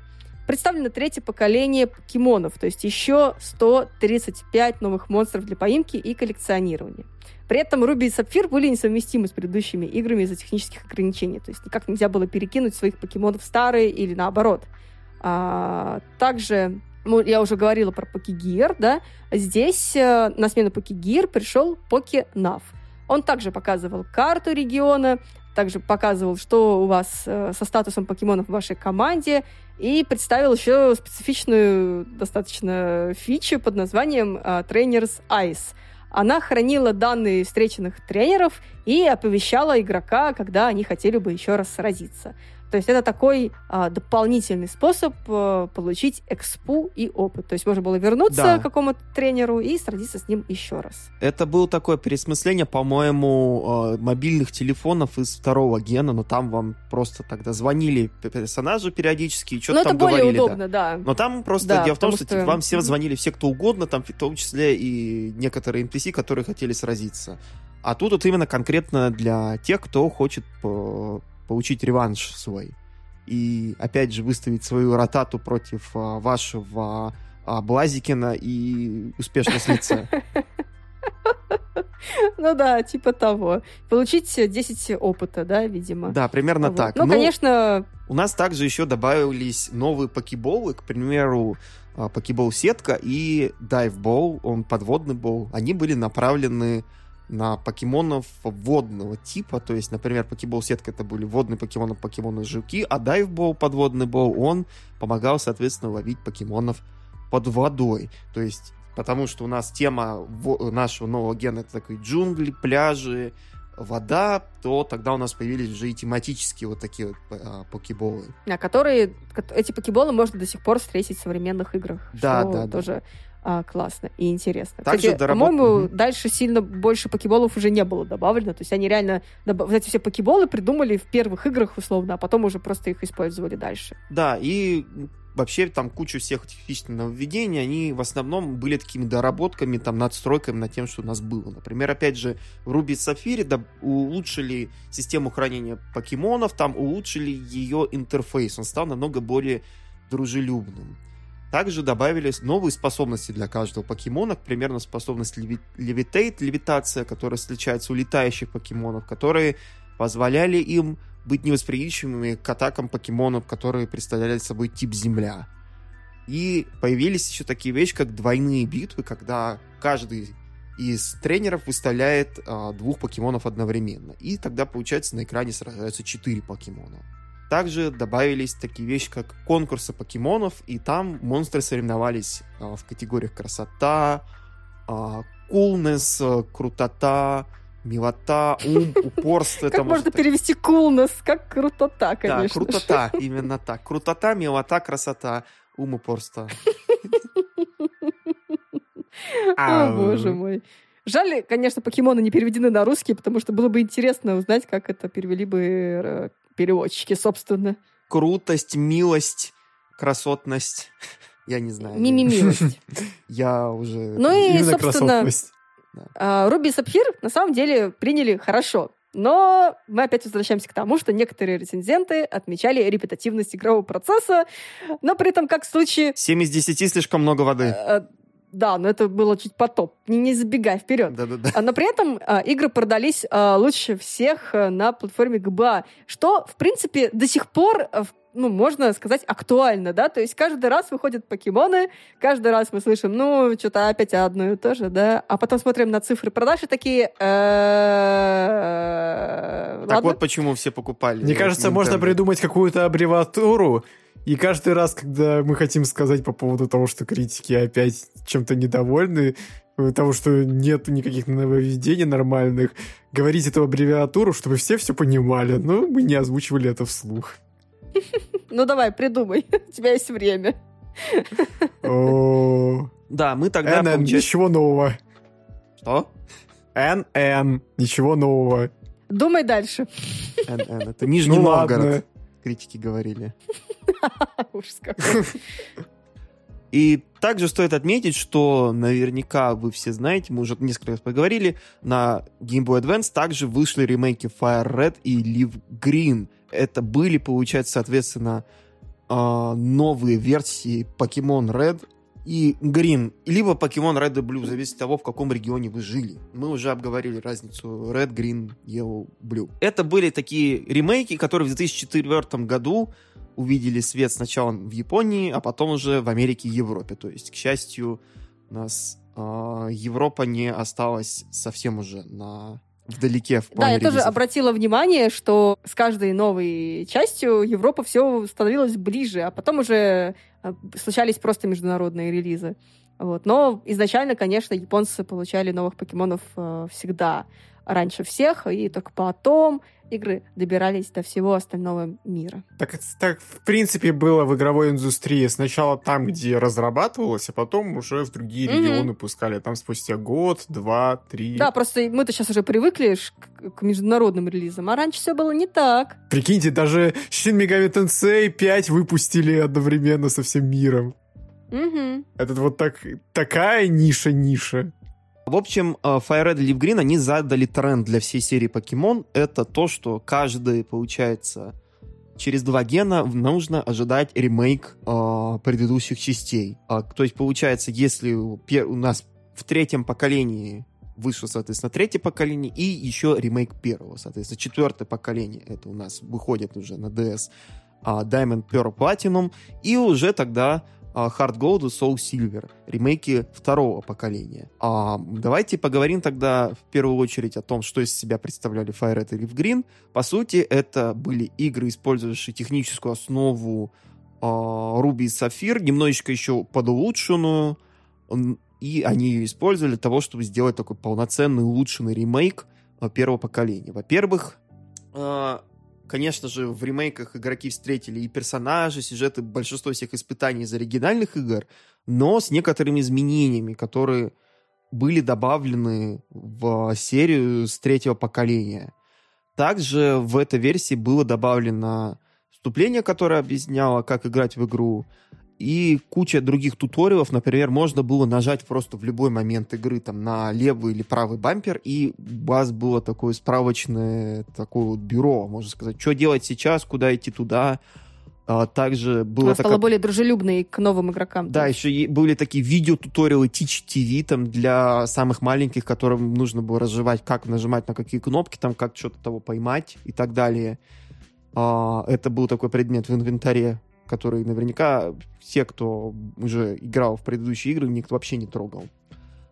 Представлено третье поколение покемонов, то есть еще 135 новых монстров для поимки и коллекционирования. При этом Руби и Сапфир были несовместимы с предыдущими играми из-за технических ограничений. То есть никак нельзя было перекинуть своих покемонов в старые или наоборот. А, также ну, я уже говорила про Покигир, да, здесь э, на смену Покигир пришел Покинав. Он также показывал карту региона, также показывал, что у вас э, со статусом покемонов в вашей команде, и представил еще специфичную достаточно фичу под названием э, Trainers Ice. Она хранила данные встреченных тренеров и оповещала игрока, когда они хотели бы еще раз сразиться. То есть это такой а, дополнительный способ а, получить экспу и опыт. То есть можно было вернуться да. к какому-то тренеру и сразиться с ним еще раз. Это было такое пересмысление, по-моему, а, мобильных телефонов из второго гена, но там вам просто тогда звонили персонажи периодически и что-то там это более говорили. удобно, да. да. Но там просто да, дело в том, что, что вам всем звонили все, кто угодно, там в том числе и некоторые NPC, которые хотели сразиться. А тут вот именно конкретно для тех, кто хочет получить реванш свой. И опять же выставить свою ротату против а, вашего а, Блазикина и успешно слиться. Ну да, типа того. Получить 10 опыта, да, видимо. Да, примерно вот. так. Ну, ну, конечно... У нас также еще добавились новые покеболы, к примеру, а, покебол сетка и дайвбол, он подводный бол. Они были направлены на покемонов водного типа, то есть, например, покебол сетка это были водные покемоны, покемоны жуки, а дайвбол, подводный бол, он помогал, соответственно, ловить покемонов под водой, то есть, потому что у нас тема нашего нового гена это такие джунгли, пляжи, вода, то тогда у нас появились уже и тематические вот такие вот а, покеболы. А которые, эти покеболы можно до сих пор встретить в современных играх. Да, да, тоже да а, классно и интересно. Также Кстати, доработ... по-моему, угу. дальше сильно больше покеболов уже не было добавлено. То есть они реально вот эти все покеболы придумали в первых играх условно, а потом уже просто их использовали дальше. Да, и вообще там куча всех фичных нововведений, они в основном были такими доработками, там, надстройками над тем, что у нас было. Например, опять же, в Ruby Safari да, улучшили систему хранения покемонов, там улучшили ее интерфейс, он стал намного более дружелюбным. Также добавились новые способности для каждого покемона, примерно способность левитейт, левитация, которая встречается у летающих покемонов, которые позволяли им быть невосприимчивыми к атакам покемонов, которые представляли собой тип Земля. И появились еще такие вещи, как двойные битвы, когда каждый из тренеров выставляет а, двух покемонов одновременно. И тогда, получается, на экране сражаются четыре покемона. Также добавились такие вещи, как конкурсы покемонов, и там монстры соревновались а, в категориях красота, а, coolness, крутота, Милота, ум, упорство. Как можно перевести coolness? Как крутота, конечно. Да, крутота, именно так. Крутота, милота, красота, ум, упорство. О, боже мой. Жаль, конечно, покемоны не переведены на русский, потому что было бы интересно узнать, как это перевели бы э, переводчики, собственно. Крутость, милость, красотность. Я не знаю. Мимимилость. Я уже... Ну и, собственно, а, Руби и Сапфир на самом деле приняли хорошо. Но мы опять возвращаемся к тому, что некоторые рецензенты отмечали репетативность игрового процесса, но при этом, как в случае... 7 из 10 слишком много воды. Э, да, но это было чуть потоп. Не, не забегай вперед. Да-да-да. А, но при этом а, игры продались а, лучше всех а, на платформе ГБА, что, в принципе, до сих пор а, ну, можно сказать, актуально, да, то есть каждый раз выходят покемоны, каждый раз мы слышим, ну, что-то опять одно и то же, да, а потом смотрим на цифры продаж и такие... «Э, так вот почему все покупали. Мне кажется, можно придумать какую-то аббревиатуру, и каждый раз, когда мы хотим сказать по поводу того, что критики опять чем-то недовольны, э, того, что нет никаких нововведений нормальных, говорить эту аббревиатуру, чтобы все все понимали, но мы не озвучивали это вслух. Ну давай, придумай. У тебя есть время. Да, мы тогда... НН, ничего нового. Что? НН, ничего нового. Думай дальше. НН, это Нижний ну, Новгород. Критики говорили. Ужас какой. И также стоит отметить, что наверняка вы все знаете, мы уже несколько раз поговорили, на Game Boy Advance также вышли ремейки Fire Red и Leaf Green. Это были, получается, соответственно, а, новые версии Pokemon Red и Green, либо Pokemon Red и Blue, зависит от того, в каком регионе вы жили. Мы уже обговорили разницу Red, Green, Yellow, Blue. Это были такие ремейки, которые в 2004 году увидели свет сначала в Японии, а потом уже в Америке и Европе. То есть, к счастью, нас э, Европа не осталась совсем уже на вдалеке в Да, я релизов. тоже обратила внимание, что с каждой новой частью Европа все становилась ближе, а потом уже э, случались просто международные релизы. Вот. Но изначально, конечно, японцы получали новых покемонов э, всегда раньше всех, и только потом игры добирались до всего остального мира. Так, так в принципе, было в игровой индустрии. Сначала там, где разрабатывалось, а потом уже в другие mm-hmm. регионы пускали. Там спустя год, два, три. Да, просто мы-то сейчас уже привыкли к, к международным релизам, а раньше все было не так. Прикиньте, даже Shin Megami Tensei 5 выпустили одновременно со всем миром. Угу. Это вот так, такая ниша-ниша. В общем, э, Fire Red и Leaf Green, они задали тренд для всей серии покемон. Это то, что каждый, получается, через два гена нужно ожидать ремейк э, предыдущих частей. А, то есть, получается, если у нас в третьем поколении вышло, соответственно, третье поколение и еще ремейк первого, соответственно, четвертое поколение, это у нас выходит уже на DS а, Diamond Pearl Platinum, и уже тогда Hard Gold и Soul Silver, ремейки второго поколения. А, давайте поговорим тогда в первую очередь о том, что из себя представляли Fire Red и Leaf Green. По сути, это были игры, использующие техническую основу а, Ruby и Sapphire, немножечко еще подулучшенную, и они ее использовали для того, чтобы сделать такой полноценный улучшенный ремейк а, первого поколения. Во-первых, а, Конечно же, в ремейках игроки встретили и персонажи, сюжеты, большинство всех испытаний из оригинальных игр, но с некоторыми изменениями, которые были добавлены в серию с третьего поколения. Также в этой версии было добавлено вступление, которое объясняло, как играть в игру, и куча других туториалов. Например, можно было нажать просто в любой момент игры там на левый или правый бампер, и у вас было такое справочное такое вот бюро, можно сказать, что делать сейчас, куда идти туда. А также было Она стала более дружелюбной к новым игрокам. Да, еще были такие видео-туториалы Teach TV там для самых маленьких, которым нужно было разжевать, как нажимать на какие кнопки, там как что-то того поймать и так далее. А, это был такой предмет в инвентаре который наверняка все, кто уже играл в предыдущие игры, никто вообще не трогал.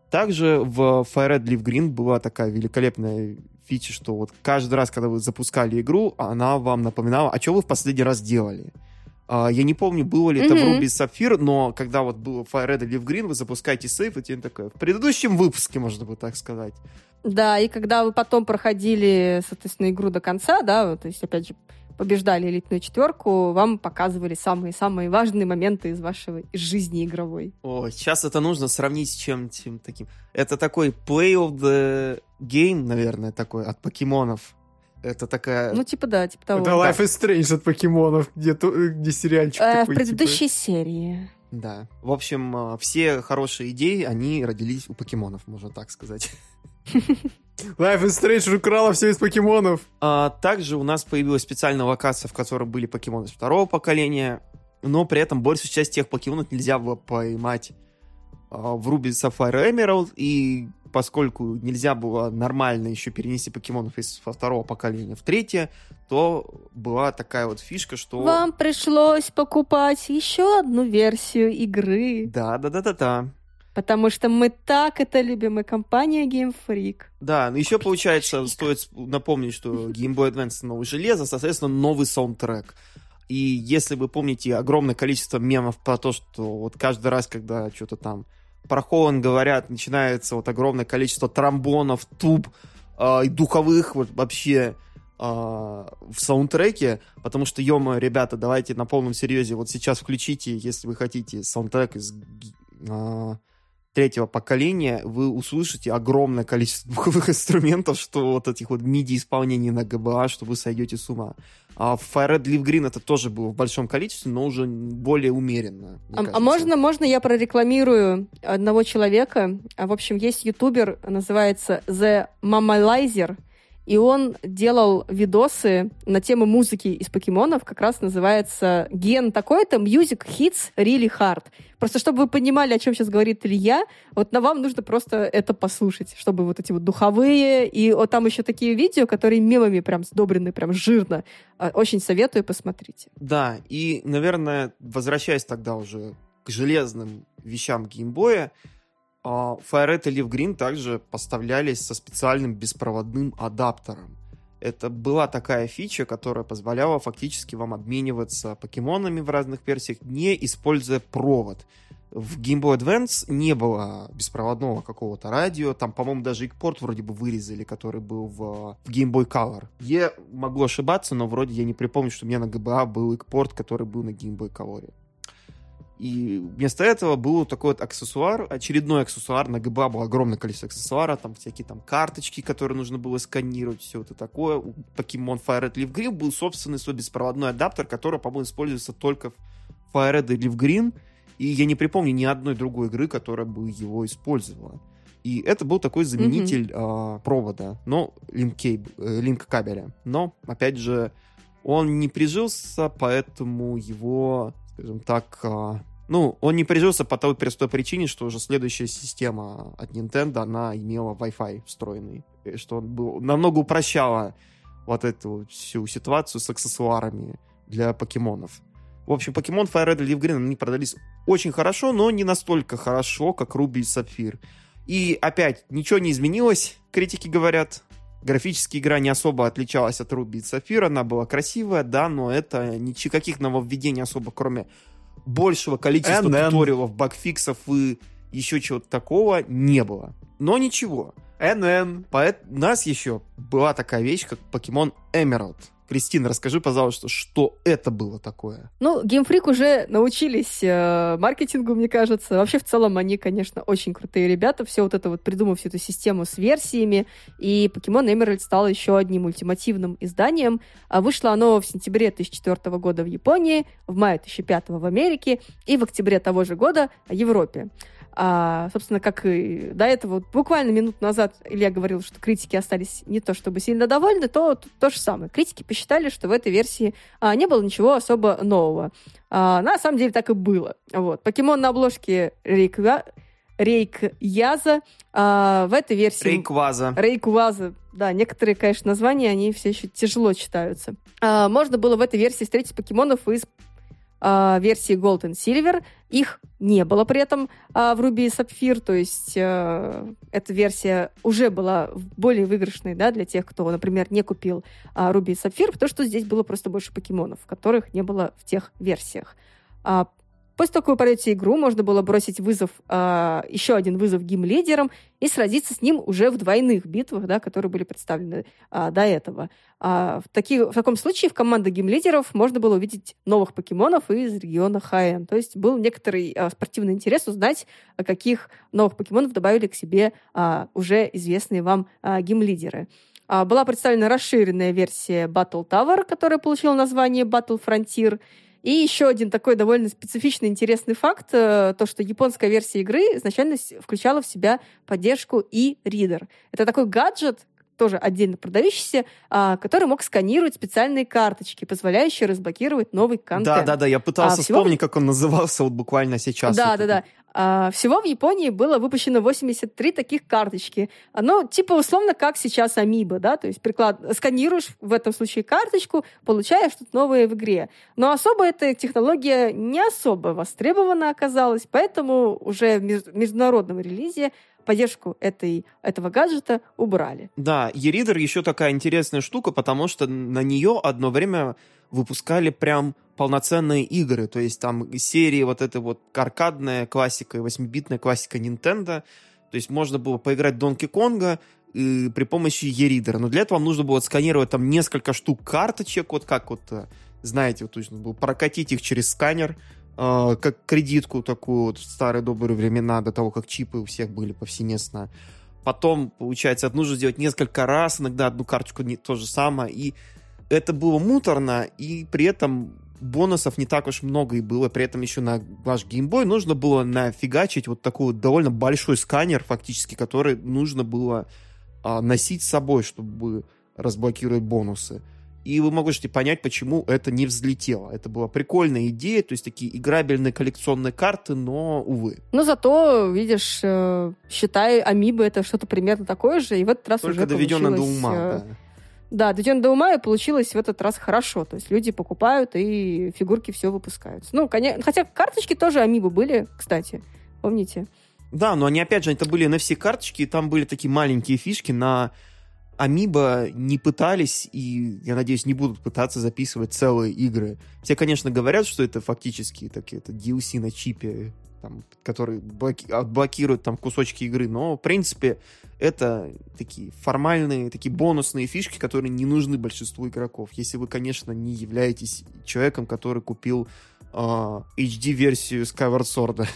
Также в Fire Red Leaf Green была такая великолепная фича, что вот каждый раз, когда вы запускали игру, она вам напоминала, а что вы в последний раз делали. Uh, я не помню, было ли mm-hmm. это в Ruby Sapphire, но когда вот было Fire Red и Leaf Green, вы запускаете сейф, и тебе такое, в предыдущем выпуске, можно бы так сказать, Да, и когда вы потом проходили, соответственно, игру до конца, да, то есть, опять же, побеждали элитную четверку, вам показывали самые-самые важные моменты из вашего из жизни игровой. О, сейчас это нужно сравнить с чем-то таким. Это такой play of the game, наверное, такой, от покемонов. Это такая... Ну, типа, да, типа того. Это Life is Strange от покемонов, где, где сериальчик э, такой, В предыдущей типа... серии. Да. В общем, э, все хорошие идеи, они родились у покемонов, можно так сказать. Life is Strange украла все из покемонов. А, также у нас появилась специальная локация, в которой были покемоны второго поколения, но при этом большую часть тех покемонов нельзя было поймать а, в Ruby Sapphire Emerald, и поскольку нельзя было нормально еще перенести покемонов из второго поколения в третье, то была такая вот фишка, что... Вам пришлось покупать еще одну версию игры. Да, да, да, да, да. Потому что мы так это любим, и компания Game Freak. Да, ну еще получается, стоит напомнить, что Game Boy Advance новое железо, соответственно, новый саундтрек. И если вы помните огромное количество мемов про то, что вот каждый раз, когда что-то там про Холланд говорят, начинается вот огромное количество тромбонов, туб э, и духовых вот вообще э, в саундтреке, потому что, ё ребята, давайте на полном серьезе, вот сейчас включите, если вы хотите, саундтрек из э, третьего поколения, вы услышите огромное количество духовых инструментов, что вот этих вот MIDI-исполнений на ГБА, что вы сойдете с ума. А в Fire Red Leaf Green это тоже было в большом количестве, но уже более умеренно. А, а можно, можно я прорекламирую одного человека? А, в общем, есть ютубер, называется The Mamalizer и он делал видосы на тему музыки из покемонов, как раз называется «Ген такой-то, Music Hits Really Hard». Просто чтобы вы понимали, о чем сейчас говорит Илья, вот на вам нужно просто это послушать, чтобы вот эти вот духовые, и вот там еще такие видео, которые мемами прям сдобрены, прям жирно. А, очень советую, посмотрите. Да, и, наверное, возвращаясь тогда уже к железным вещам геймбоя, а Fire и Leaf Green также поставлялись со специальным беспроводным адаптером. Это была такая фича, которая позволяла фактически вам обмениваться покемонами в разных версиях, не используя провод. В Game Boy Advance не было беспроводного какого-то радио. Там, по-моему, даже экпорт вроде бы вырезали, который был в, в Game Boy Color. Я могу ошибаться, но вроде я не припомню, что у меня на GBA был экпорт, который был на Game Boy Color. И вместо этого был такой вот аксессуар, очередной аксессуар, на ГБА было огромное количество аксессуара, там всякие там карточки, которые нужно было сканировать, все это такое. У Pokemon Fire Red Leaf Green был собственный свой беспроводной адаптер, который, по-моему, используется только в Fire Red и Leaf Green, и я не припомню ни одной другой игры, которая бы его использовала. И это был такой заменитель mm-hmm. э, провода, но линк-кабеля. Э, линк но, опять же, он не прижился, поэтому его скажем так, а, ну, он не прижился по той простой причине, что уже следующая система от Nintendo, она имела Wi-Fi встроенный, что он был, намного упрощала вот эту всю ситуацию с аксессуарами для покемонов. В общем, Pokemon Fire Red и Leaf Green, они продались очень хорошо, но не настолько хорошо, как Руби и Сапфир. И опять, ничего не изменилось, критики говорят. Графически игра не особо отличалась от Ruby и Sapphire, она была красивая, да, но это никаких нововведений особо, кроме большего количества NN. туториалов, багфиксов и еще чего-то такого не было. Но ничего. NN. Поэт... У нас еще была такая вещь, как Pokemon Emerald. Кристина, расскажи, пожалуйста, что это было такое? Ну, Геймфрик уже научились э, маркетингу, мне кажется. Вообще, в целом, они, конечно, очень крутые ребята. Все вот это вот, придумав всю эту систему с версиями. И Pokemon Emerald стал еще одним ультимативным изданием. А вышло оно в сентябре 2004 года в Японии, в мае 2005 в Америке и в октябре того же года в Европе. А, собственно, как и до этого, буквально минут назад Илья говорил, что критики остались не то чтобы сильно довольны, то то, то же самое. Критики посчитали, что в этой версии а, не было ничего особо нового. А, на самом деле так и было. Вот. Покемон на обложке Рейква... Рейк-Яза. А, в этой версии... Рейкваза. Рейкваза. Да, некоторые, конечно, названия, они все еще тяжело читаются. А, можно было в этой версии встретить покемонов из э, версии Gold and Silver. Их не было при этом э, в Ruby и Sapphire, то есть э, эта версия уже была более выигрышной да, для тех, кто, например, не купил э, Ruby и Sapphire, потому что здесь было просто больше покемонов, которых не было в тех версиях. А После того, как вы пройдете игру, можно было бросить вызов, э, еще один вызов gym -лидерам и сразиться с ним уже в двойных битвах, да, которые были представлены э, до этого. А в, таки, в таком случае в команде gym -лидеров можно было увидеть новых покемонов из региона Хоэнн. То есть был некоторый э, спортивный интерес узнать, каких новых покемонов добавили к себе э, уже известные вам э, gym -лидеры. А, была представлена расширенная версия Battle Tower, которая получила название Battle Frontier. И еще один такой довольно специфичный интересный факт, э, то, что японская версия игры изначально включала в себя поддержку и Reader. Это такой гаджет, тоже отдельно продающийся, а, который мог сканировать специальные карточки, позволяющие разблокировать новый контент. Да, да, да, я пытался а, вспомнить, всего... как он назывался вот буквально сейчас. Да, вот да, да. А, всего в Японии было выпущено 83 таких карточки. Оно типа условно как сейчас Амиба, да, то есть приклад... сканируешь в этом случае карточку, получаешь что-то новое в игре. Но особо эта технология не особо востребована оказалась, поэтому уже в международном релизе поддержку этой, этого гаджета убрали. Да, e-reader еще такая интересная штука, потому что на нее одно время выпускали прям полноценные игры, то есть там серии вот этой вот аркадная классика и 8-битная классика Nintendo, то есть можно было поиграть в Donkey Konga и при помощи e-reader, но для этого вам нужно было сканировать там несколько штук карточек, вот как вот, э, знаете, вот нужно было прокатить их через сканер, э, как кредитку такую вот в старые добрые времена, до того, как чипы у всех были повсеместно. Потом, получается, нужно сделать несколько раз, иногда одну карточку не то же самое, и это было муторно, и при этом бонусов не так уж много и было. При этом еще на ваш геймбой нужно было нафигачить вот такой вот довольно большой сканер, фактически, который нужно было а, носить с собой, чтобы разблокировать бонусы. И вы можете понять, почему это не взлетело. Это была прикольная идея, то есть такие играбельные коллекционные карты, но, увы. Но зато, видишь, э, считай, Амибо это что-то примерно такое же, и в этот раз Только уже доведено до ума, э, да. Да, доведено до ума, и получилось в этот раз хорошо. То есть люди покупают, и фигурки все выпускаются. Ну, конечно, хотя карточки тоже Амибо были, кстати, помните? Да, но они, опять же, это были на все карточки, и там были такие маленькие фишки на Амиба не пытались и, я надеюсь, не будут пытаться записывать целые игры. Все, конечно, говорят, что это фактически так, это DLC на чипе, там, который блоки- отблокирует там кусочки игры, но, в принципе, это такие формальные, такие бонусные фишки, которые не нужны большинству игроков. Если вы, конечно, не являетесь человеком, который купил э, HD-версию Skyward Sword.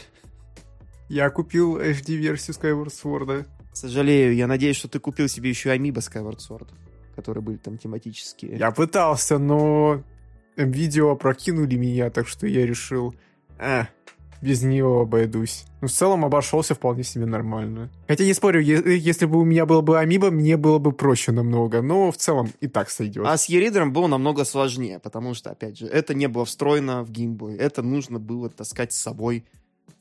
Я купил HD-версию Skyward Sword. Сожалею, я надеюсь, что ты купил себе еще Amiibo Skyward Sword, которые были там тематические. Я пытался, но видео опрокинули меня, так что я решил, а, без нее обойдусь. Ну, в целом обошелся вполне себе нормально. Хотя не спорю, если бы у меня было бы Амиба, мне было бы проще намного, но в целом и так сойдет. А с Еридером было намного сложнее, потому что, опять же, это не было встроено в геймбой, это нужно было таскать с собой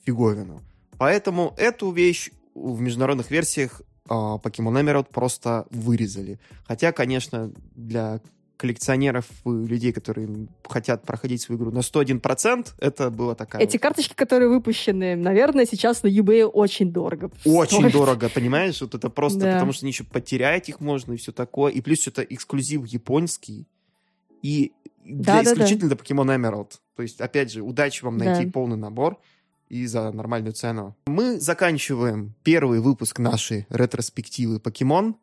фиговину. Поэтому эту вещь в международных версиях а, Pokemon Emerald просто вырезали. Хотя, конечно, для коллекционеров и людей, которые хотят проходить свою игру на 101%, это было такая... Эти вот... карточки, которые выпущены, наверное, сейчас на eBay очень дорого. Очень стоят. дорого, понимаешь? Вот это просто да. потому, что еще потерять их можно и все такое. И плюс это эксклюзив японский. И для, да, исключительно да. для Pokemon Emerald. То есть, опять же, удачи вам найти да. полный набор и за нормальную цену. Мы заканчиваем первый выпуск нашей ретроспективы Покемон.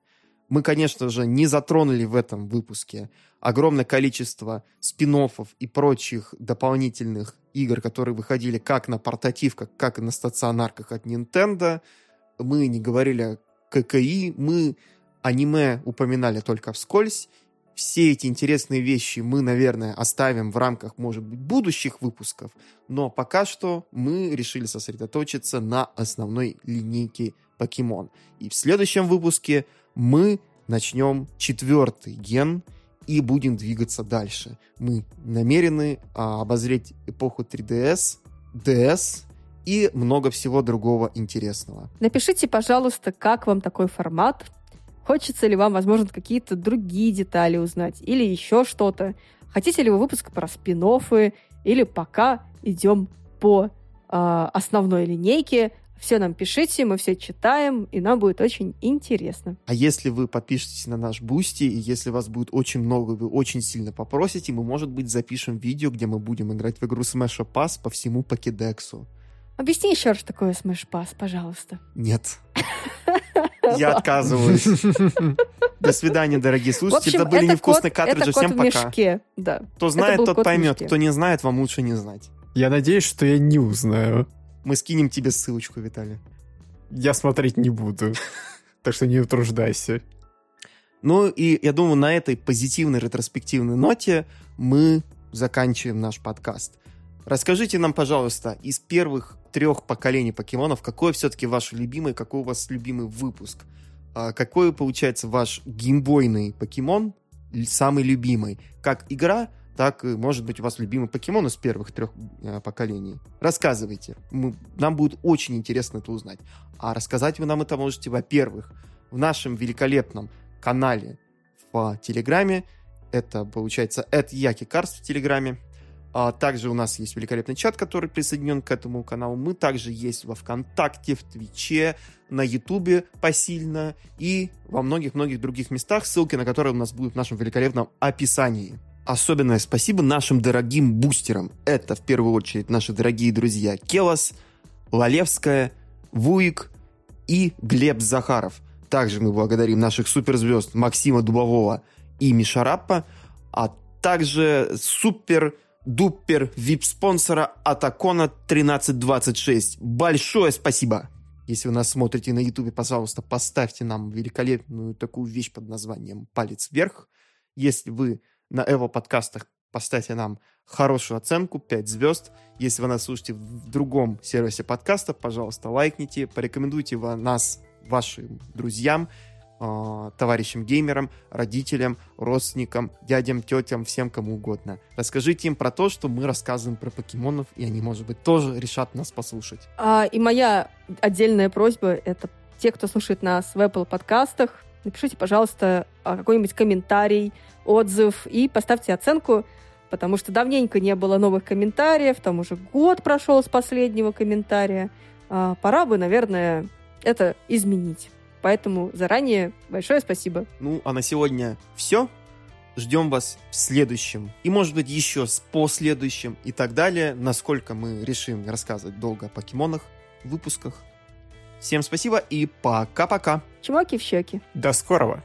Мы, конечно же, не затронули в этом выпуске огромное количество спин и прочих дополнительных игр, которые выходили как на портативках, как и на стационарках от Nintendo. Мы не говорили о ККИ, мы аниме упоминали только вскользь, все эти интересные вещи мы, наверное, оставим в рамках, может быть, будущих выпусков, но пока что мы решили сосредоточиться на основной линейке покемон. И в следующем выпуске мы начнем четвертый ген и будем двигаться дальше. Мы намерены а, обозреть эпоху 3DS, DS и много всего другого интересного. Напишите, пожалуйста, как вам такой формат, Хочется ли вам, возможно, какие-то другие детали узнать или еще что-то? Хотите ли вы выпуск про спин-оффы или пока идем по э, основной линейке, Все нам пишите, мы все читаем, и нам будет очень интересно. А если вы подпишетесь на наш Бусти, и если вас будет очень много, вы очень сильно попросите, мы, может быть, запишем видео, где мы будем играть в игру Smash Pass по всему покедексу. Объясни еще раз, что такое Smash Pass, пожалуйста. Нет. Я отказываюсь. До свидания, дорогие слушатели. Это были невкусные картриджи. Всем пока. Да. Кто знает, тот поймет. Кто не знает, вам лучше не знать. Я надеюсь, что я не узнаю. Мы скинем тебе ссылочку, Виталий. Я смотреть не буду. Так что не утруждайся. Ну и я думаю, на этой позитивной ретроспективной ноте мы заканчиваем наш подкаст. Расскажите нам, пожалуйста, из первых трех поколений покемонов, какой все-таки ваш любимый, какой у вас любимый выпуск? А какой, получается, ваш геймбойный покемон самый любимый? Как игра, так и, может быть, у вас любимый покемон из первых трех э, поколений. Рассказывайте. Мы, нам будет очень интересно это узнать. А рассказать вы нам это можете, во-первых, в нашем великолепном канале в Телеграме. Это, получается, это Яки Карс в Телеграме. А также у нас есть великолепный чат, который присоединен к этому каналу. Мы также есть во ВКонтакте, в Твиче, на Ютубе посильно и во многих-многих других местах, ссылки на которые у нас будут в нашем великолепном описании. Особенное спасибо нашим дорогим бустерам. Это, в первую очередь, наши дорогие друзья Келос, Лалевская, Вуик и Глеб Захаров. Также мы благодарим наших суперзвезд Максима Дубового и Мишараппа, а также супер дупер вип-спонсора Атакона 1326. Большое спасибо! Если вы нас смотрите на ютубе, пожалуйста, поставьте нам великолепную такую вещь под названием «Палец вверх». Если вы на Эво подкастах поставьте нам хорошую оценку, 5 звезд. Если вы нас слушаете в другом сервисе подкаста, пожалуйста, лайкните, порекомендуйте нас вашим друзьям, а, товарищам геймерам, родителям, родственникам, дядям, тетям, всем кому угодно. Расскажите им про то, что мы рассказываем про покемонов, и они, может быть, тоже решат нас послушать. А, и моя отдельная просьба — это те, кто слушает нас в Apple подкастах, напишите, пожалуйста, а, какой-нибудь комментарий, отзыв и поставьте оценку, потому что давненько не было новых комментариев, там уже год прошел с последнего комментария. А, пора бы, наверное, это изменить. Поэтому заранее большое спасибо. Ну, а на сегодня все. Ждем вас в следующем. И, может быть, еще с последующим и так далее, насколько мы решим рассказывать долго о покемонах в выпусках. Всем спасибо и пока-пока. Чмоки в щеки. До скорого.